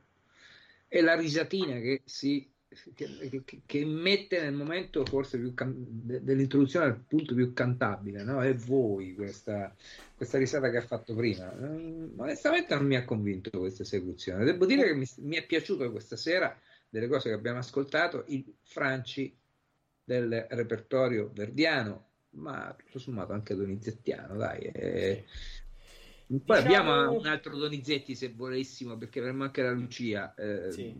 e la risatina che si che, che, che, mette nel momento forse più can- dell'introduzione al punto più cantabile, no? È voi questa, questa risata che ha fatto prima. Um, onestamente non mi ha convinto questa esecuzione. Devo dire che mi, mi, è piaciuto questa sera delle cose che abbiamo ascoltato, il Franci del repertorio verdiano, ma tutto sommato anche donizettiano, dai. È... Poi diciamo... abbiamo un altro Donizetti se volessimo, perché avremmo anche la Lucia. Eh, sì.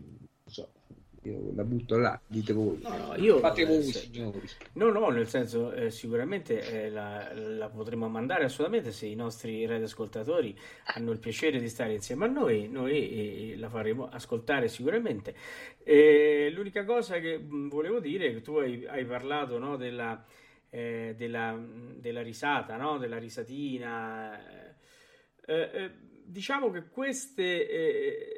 Io la butto là, dite voi. No, no, io, Fate voi, signori. No, no, nel senso, eh, sicuramente eh, la, la, potremo mandare assolutamente se i nostri radioascoltatori hanno il piacere di stare insieme a noi, noi eh, la faremo ascoltare sicuramente. l'unica cosa che mm, volevo dire è che tu hai, hai parlato no, della, eh, della, della, risata, no, della risatina. Eh, eh, diciamo che queste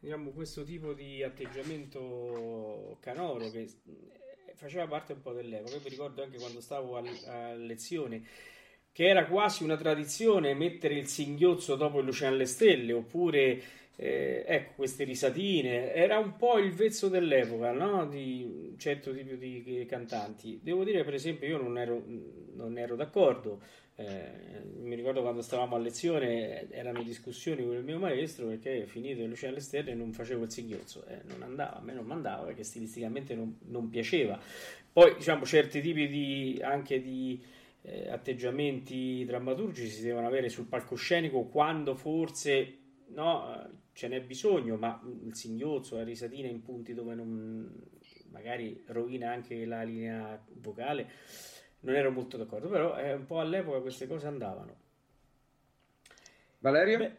diciamo, questo tipo di atteggiamento canoro che eh, faceva parte un po' dell'epoca. Io mi ricordo anche quando stavo a, a lezione che era quasi una tradizione mettere il singhiozzo dopo il Luciano alle stelle oppure eh, ecco queste risatine era un po' il vezzo dell'epoca no? di un certo tipo di cantanti devo dire per esempio io non ero, non ero d'accordo eh, mi ricordo quando stavamo a lezione erano discussioni con il mio maestro perché finito il Luciano alle stelle non facevo il singhiozzo, eh, non andava, a me non mandava perché stilisticamente non, non piaceva. Poi diciamo certi tipi di, anche di eh, atteggiamenti drammaturgici si devono avere sul palcoscenico quando forse no, ce n'è bisogno, ma il singhiozzo, la risatina in punti dove non, magari rovina anche la linea vocale non ero molto d'accordo, però è un po' all'epoca queste cose andavano. Valerio? Beh,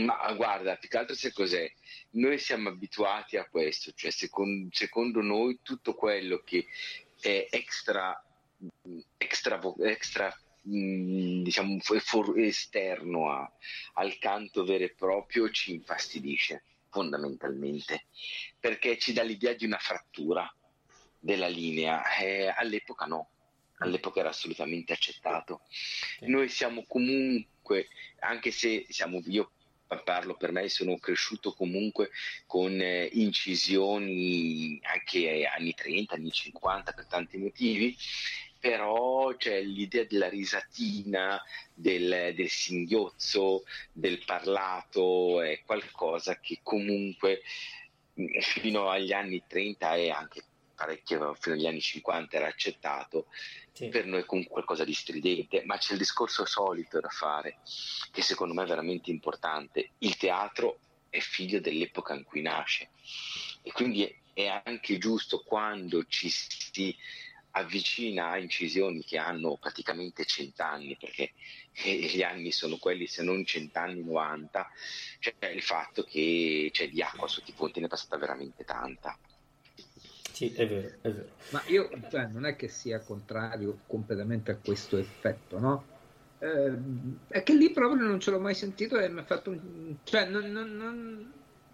ma guarda, più che altro se cos'è, noi siamo abituati a questo, cioè secondo, secondo noi tutto quello che è extra, extra, extra diciamo for, esterno a, al canto vero e proprio ci infastidisce fondamentalmente perché ci dà l'idea di una frattura della linea. Eh, all'epoca no, all'epoca era assolutamente accettato. Noi siamo comunque, anche se siamo, io parlo per me, sono cresciuto comunque con eh, incisioni anche anni 30, anni 50 per tanti motivi, però c'è l'idea della risatina, del, del singhiozzo, del parlato, è qualcosa che comunque fino agli anni 30 e anche parecchio fino agli anni 50 era accettato, sì. per noi comunque qualcosa di stridente, ma c'è il discorso solito da fare, che secondo me è veramente importante. Il teatro è figlio dell'epoca in cui nasce e quindi è anche giusto quando ci si avvicina a incisioni che hanno praticamente cent'anni, perché gli anni sono quelli se non cent'anni, 90, cioè il fatto che c'è di acqua sotto i ponti ne è passata veramente tanta. Sì, è vero, è vero. Ma io cioè, non è che sia contrario completamente a questo effetto, no? Eh, è che lì proprio non ce l'ho mai sentito e mi ha fatto un... cioè non, non, non,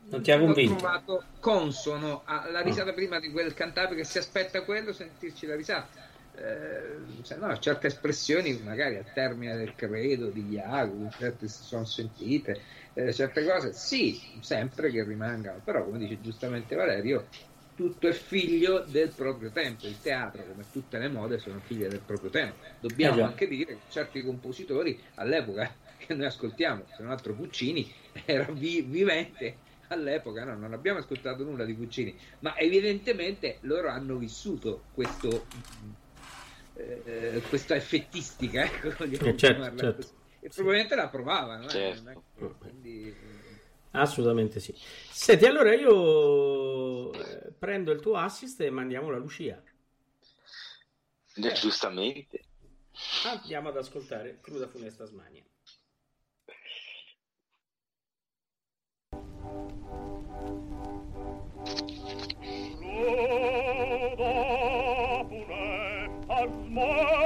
non ti ha convinto? Ho trovato consono alla risata no. prima di quel cantante che si aspetta quello, sentirci la risata. Eh, cioè, no, certe espressioni magari al termine del credo di Iago, certe si sono sentite, eh, certe cose sì, sempre che rimangano, però come dice giustamente Valerio, tutto è figlio del proprio tempo. Il teatro, come tutte le mode, sono figlie del proprio tempo. Dobbiamo eh anche dire che certi compositori all'epoca che noi ascoltiamo, se non altro Puccini, era vi- vivente all'epoca, no, non abbiamo ascoltato nulla di Puccini, ma evidentemente loro hanno vissuto questo, eh, questa effettistica, ecco, eh, certo, certo. e probabilmente la provavano. Eh, certo. Quindi, Assolutamente sì. Senti, allora io eh, prendo il tuo assist e mandiamo la Lucia. Eh, giustamente. Andiamo ad ascoltare Cruda Funesta Smania. Cruda funesta Smania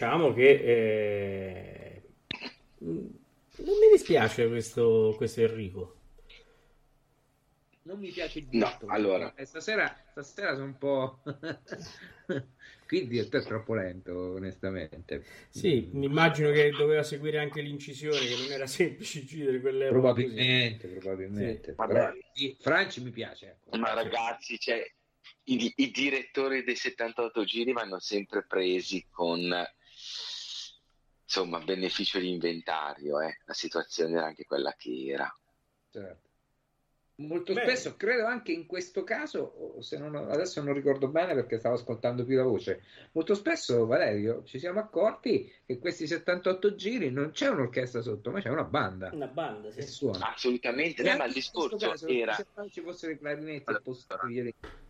diciamo che eh, non mi dispiace questo, questo Enrico. non mi piace il No, allora. Eh, stasera, stasera sono un po'. Qui il diretto è troppo lento, onestamente. Sì, mi immagino che doveva seguire anche l'incisione, che non era semplice incidere quell'epoca. Probabilmente, probabilmente. Sì. Però, Vabbè. sì, Franci mi piace. Ecco. Ma ragazzi, cioè, i, i direttori dei 78 giri vanno sempre presi con insomma beneficio di inventario. Eh. La situazione era anche quella che era. Certo. Molto Beh. spesso, credo anche in questo caso, se non, adesso non ricordo bene perché stavo ascoltando più la voce, molto spesso, Valerio, ci siamo accorti che questi 78 giri non c'è un'orchestra sotto, ma c'è una banda Una banda, che sì. suona. Assolutamente, E no, ma il discorso caso, era se non ci fossero i clarinetti al Allora, posto degli elettrici.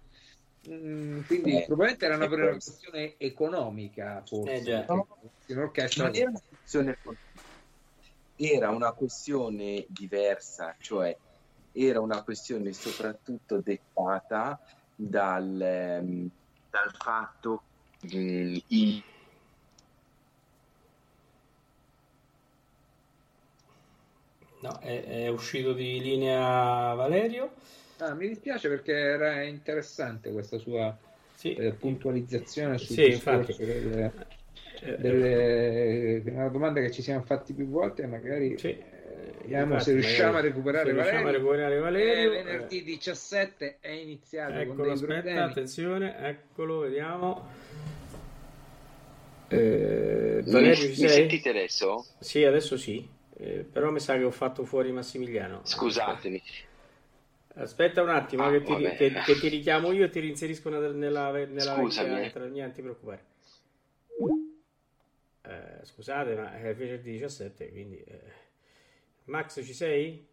Mm, quindi Eh, probabilmente era una, per una poi- questione economica, forse. Eh, non era una questione era una questione diversa, cioè era una questione soprattutto dettata dal, ehm, dal fatto mm, i- No, è, è uscito di linea Valerio. Ah, mi dispiace perché era interessante questa sua Sì, eh, puntualizzazione sul Sì, discorso infatti. delle, Eh, delle- una domanda che ci siamo fatti più volte e magari Sì. eh, vediamo Infatti, se riusciamo magari- a recuperare se riusciamo a Valerio. recuperare Valerio, Eh, venerdì 17 è iniziato Eccolo, aspetta, problemi attenzione, eccolo, vediamo. Eh, Valerio, mi, mi sentite adesso? Sì, adesso sì, eh, però mi sa che ho fatto fuori Massimiliano. Scusatemi. Aspetta un attimo ah, che, ti, che, che, ti, richiamo io e ti reinserisco nella, nella, Scusami. Vecchia, niente ti preoccupare. Eh, scusate, ma è venerdì 17, quindi... Eh. Max, ci sei?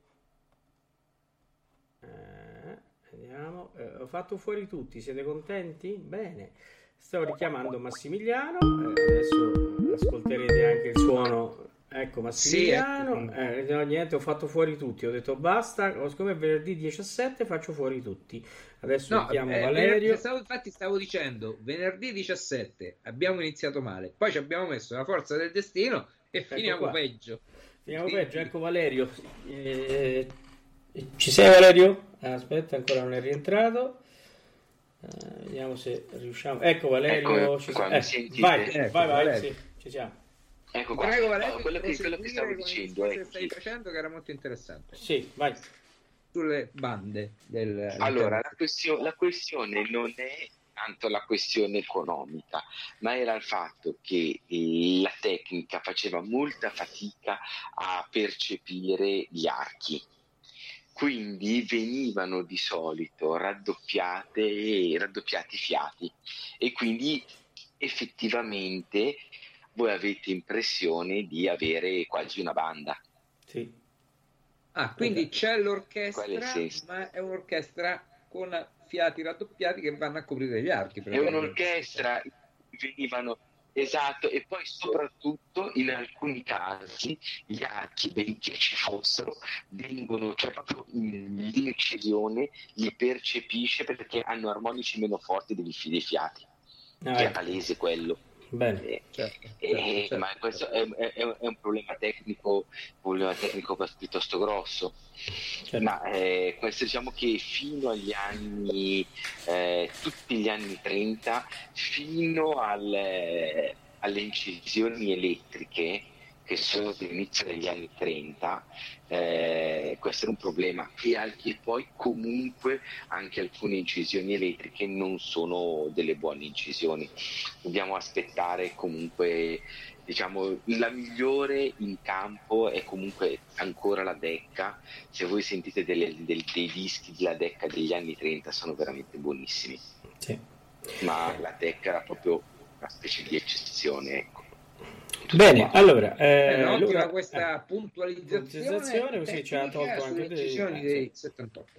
Eh, vediamo. Eh, ho fatto fuori tutti, siete contenti? Bene. Sto richiamando Massimiliano, eh, adesso ascolterete anche il suono. Ecco Massimiliano, sì, ecco. no, niente, ho fatto fuori tutti, ho detto basta, siccome è venerdì 17 faccio fuori tutti. Adesso no, richiamo eh, Valerio. Stavo, infatti stavo dicendo, venerdì 17 abbiamo iniziato male, poi ci abbiamo messo la forza del destino e ecco finiamo qua. peggio. Finiamo peggio, ecco Valerio. Eh, ci sei Valerio? aspetta, ancora non è rientrato. Uh, vediamo se riusciamo. Ecco Valerio, ecco, ci eh, vai, ecco, vai, vai, sì, ci siamo. Ecco qua, Prego, Valerio, quello, che, quello che stavo dicendo è che stai facendo che era molto interessante. Sì, vai. Sulle bande del Allora, la, questione, la questione non è tanto la questione economica, ma era il fatto che la tecnica faceva molta fatica a percepire gli archi. Quindi venivano di solito raddoppiate, raddoppiati i fiati. E quindi effettivamente voi avete impressione di avere quasi una banda. Sì. Ah, quindi c'è l'orchestra, ma è un'orchestra con fiati raddoppiati che vanno a coprire gli archi. È un'orchestra, venivano Esatto, e poi soprattutto in alcuni casi gli archi, benché ci fossero, vengono, cioè proprio l'incisione li percepisce perché hanno armonici meno forti degli, dei fiati. Ah, che è palese quello. Bene, eh, certo, eh, certo, certo. Ma questo è, è, è, un problema tecnico, un problema tecnico piuttosto grosso. Certo. Ma eh, questo diciamo che fino agli anni, eh, tutti gli anni 30, fino al, alle incisioni elettriche, che sono dell'inizio degli anni 30, eh, questo era un problema. E, e, poi comunque anche alcune incisioni elettriche non sono delle buone incisioni, dobbiamo aspettare comunque diciamo la migliore in campo è comunque ancora la Decca, se voi sentite delle, del, dei dischi della Decca degli anni 30 sono veramente buonissimi, sì. ma la Decca era proprio una specie di eccezione Bene, allora, eh, eh, Luca, questa eh, puntualizzazione, così ci ha tolto anche decisioni dei 78.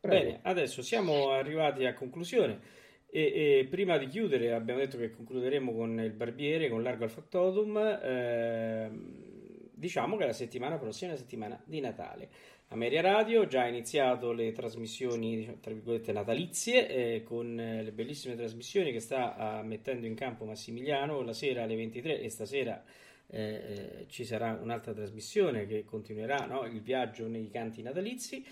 Prego. Bene, adesso siamo arrivati a conclusione e, e, prima di chiudere abbiamo detto che concluderemo con il barbiere, con Largo al Factotum, eh, diciamo che la settimana prossima è la settimana di Natale. Ameria Radio già iniziato le trasmissioni tra virgolette natalizie eh, con eh, le bellissime trasmissioni che sta uh, mettendo in campo Massimiliano la sera alle 23 e stasera eh, eh, ci sarà un'altra trasmissione che continuerà no? il viaggio nei canti natalizi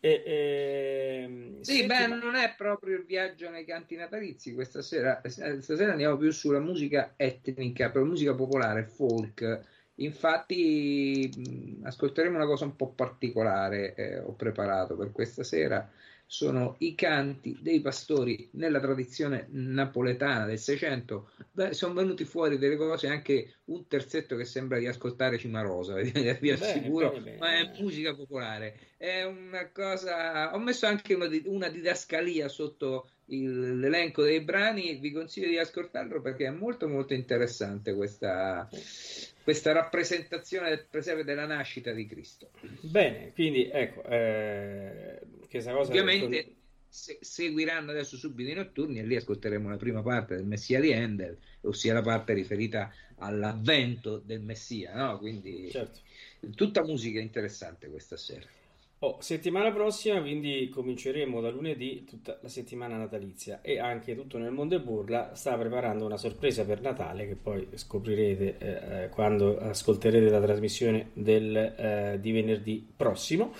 e, ehm, sì, beh, non è proprio il viaggio nei canti natalizi questa sera. Eh, stasera andiamo più sulla musica etnica, per musica popolare, folk Infatti, ascolteremo una cosa un po' particolare, eh, ho preparato per questa sera. Sono i canti dei pastori nella tradizione napoletana del Seicento. Sono venuti fuori delle cose, anche un terzetto che sembra di ascoltare Cimarosa, vi assicuro, bene, bene. ma è musica popolare. È una cosa. Ho messo anche una, una didascalia sotto il, l'elenco dei brani. Vi consiglio di ascoltarlo perché è molto, molto interessante questa questa rappresentazione del presepe della nascita di Cristo. Bene, quindi ecco, eh, questa cosa... Ovviamente con... se, seguiranno adesso subito i notturni e lì ascolteremo la prima parte del Messia di Handel, ossia la parte riferita all'avvento del Messia, no? Quindi certo. tutta musica interessante questa sera. Oh, settimana prossima quindi cominceremo da lunedì tutta la settimana natalizia e anche tutto nel mondo e burla sta preparando una sorpresa per Natale che poi scoprirete eh, eh, quando ascolterete la trasmissione del, eh, di venerdì prossimo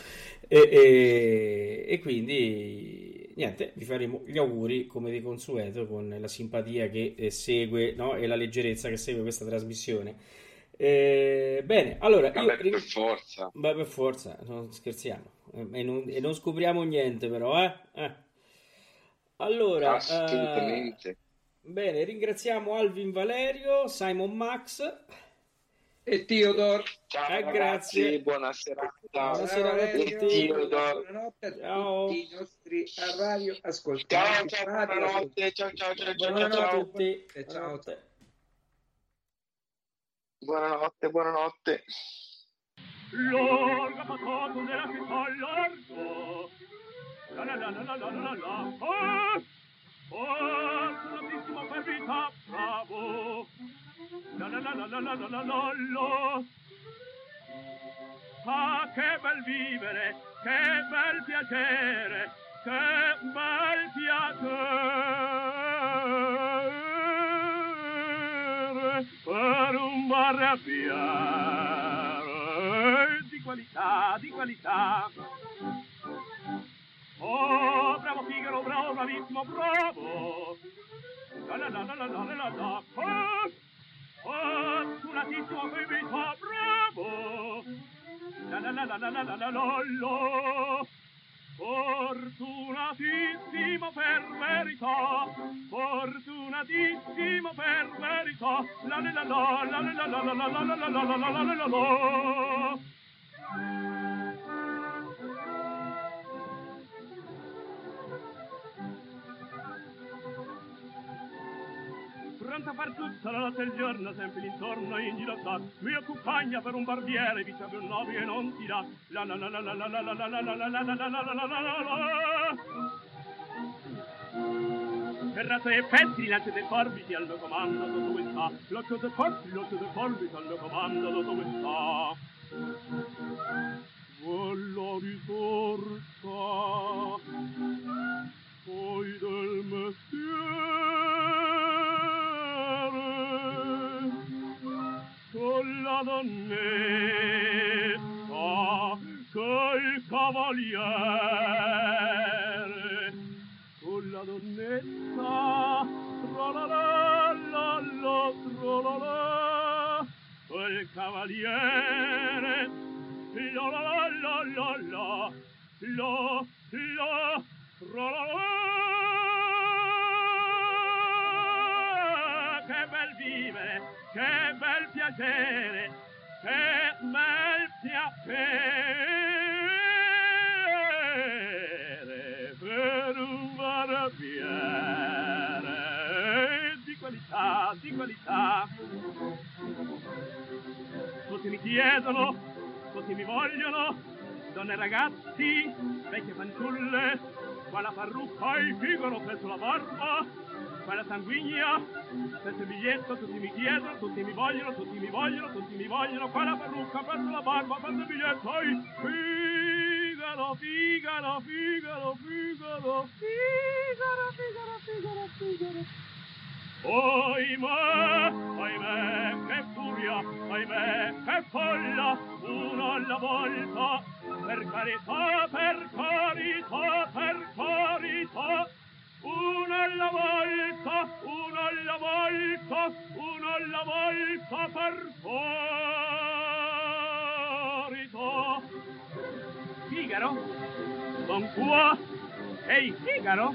e, e, e, quindi niente vi faremo gli auguri come di consueto con la simpatia che eh, segue no? e la leggerezza che segue questa trasmissione eh, bene, allora Vabbè, io... per forza. Beh, per forza, non scherziamo. E non, e non scopriamo niente, però, eh? eh. Allora, assolutamente. Bene, ringraziamo Alvin Valerio, Simon Max e Theodore. Ciao, eh, ragazzi, grazie. buona serata. Buonasera a tutti. Buonanotte a Ciao. tutti i nostri radio Ciao, ascoltatori. ciao, Radio buonanotte, ciao, ciao, ciao, ciao, Buonanotte a ciao. tutti. E ciao. Buonanotte. Buonanotte, buonanotte. L'orga patato della città largo. La la la la la la la la. Oh, vita, bravo. La la la la la la la la la la. Ah, che bel vivere, che bel piacere, che bel piacere per un bar a piare di qualità, di qualità. Oh, bravo Figaro, bravo, bravissimo, bravo. La la la la la la la la la. Oh, fortunatissimo per vita, bravo. La la la la la la la la la la. Fortunatissimo per verità, fortunatissimo per verità, la la la la la la la la la la la la la la la la Pronta per tutta la notte e il giorno, sempre l'intorno in giro sta. Mi accompagna per un barbiere, vi serve un nobile e non ti dà. La la la la la la la la la la la la la la la la la la la Ferrato e pezzi, lancia dei forbici al comando da dove sta. L'occhio dei forbici, l'occhio dei forbici al comando da dove sta. Quella risorsa poi del mestiere donnetta che cavaliere. Con la donnetta trolalella lo trolala il cavaliere lo la la la la la lo lo trolala che bel vivere che bel piacere che bel piacere per un barbiere di qualità, di qualità. Tutti mi chiedono, tutti mi vogliono, donne e ragazzi, vecchie fanciulle, qua la parrucca, il figaro presso la barba, qua la sanguigna, senza biglietto, tutti mi chiedono, tutti mi vogliono, tutti mi vogliono, tutti mi vogliono, qua la parrucca, presso la barba, senza il biglietto, il figaro, figaro, figaro, figaro, figaro, figaro, figaro, figaro. Ahimè, ahimè, che furia, ahimè, che folla, uno alla volta, per carità, per carità, per carità, una alla volta, una alla volta, una alla volta per forito. Figaro? Don qua? Ehi, Figaro?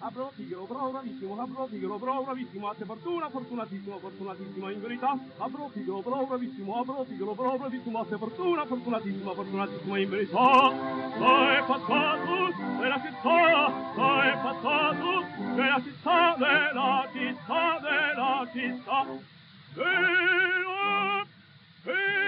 Apro, piccolo pro, bravissimo, apro, piccolo pro, bravissimo, altre fortuna, fortunatissimo, fortunatissimo, in verità, apro, piccolo pro, bravissimo, apro, piccolo pro, bravissimo, altre fortuna, fortunatissimo, fortunatissimo, in verità, è passato nella città, è passato nella città, nella città, nella città, nella città,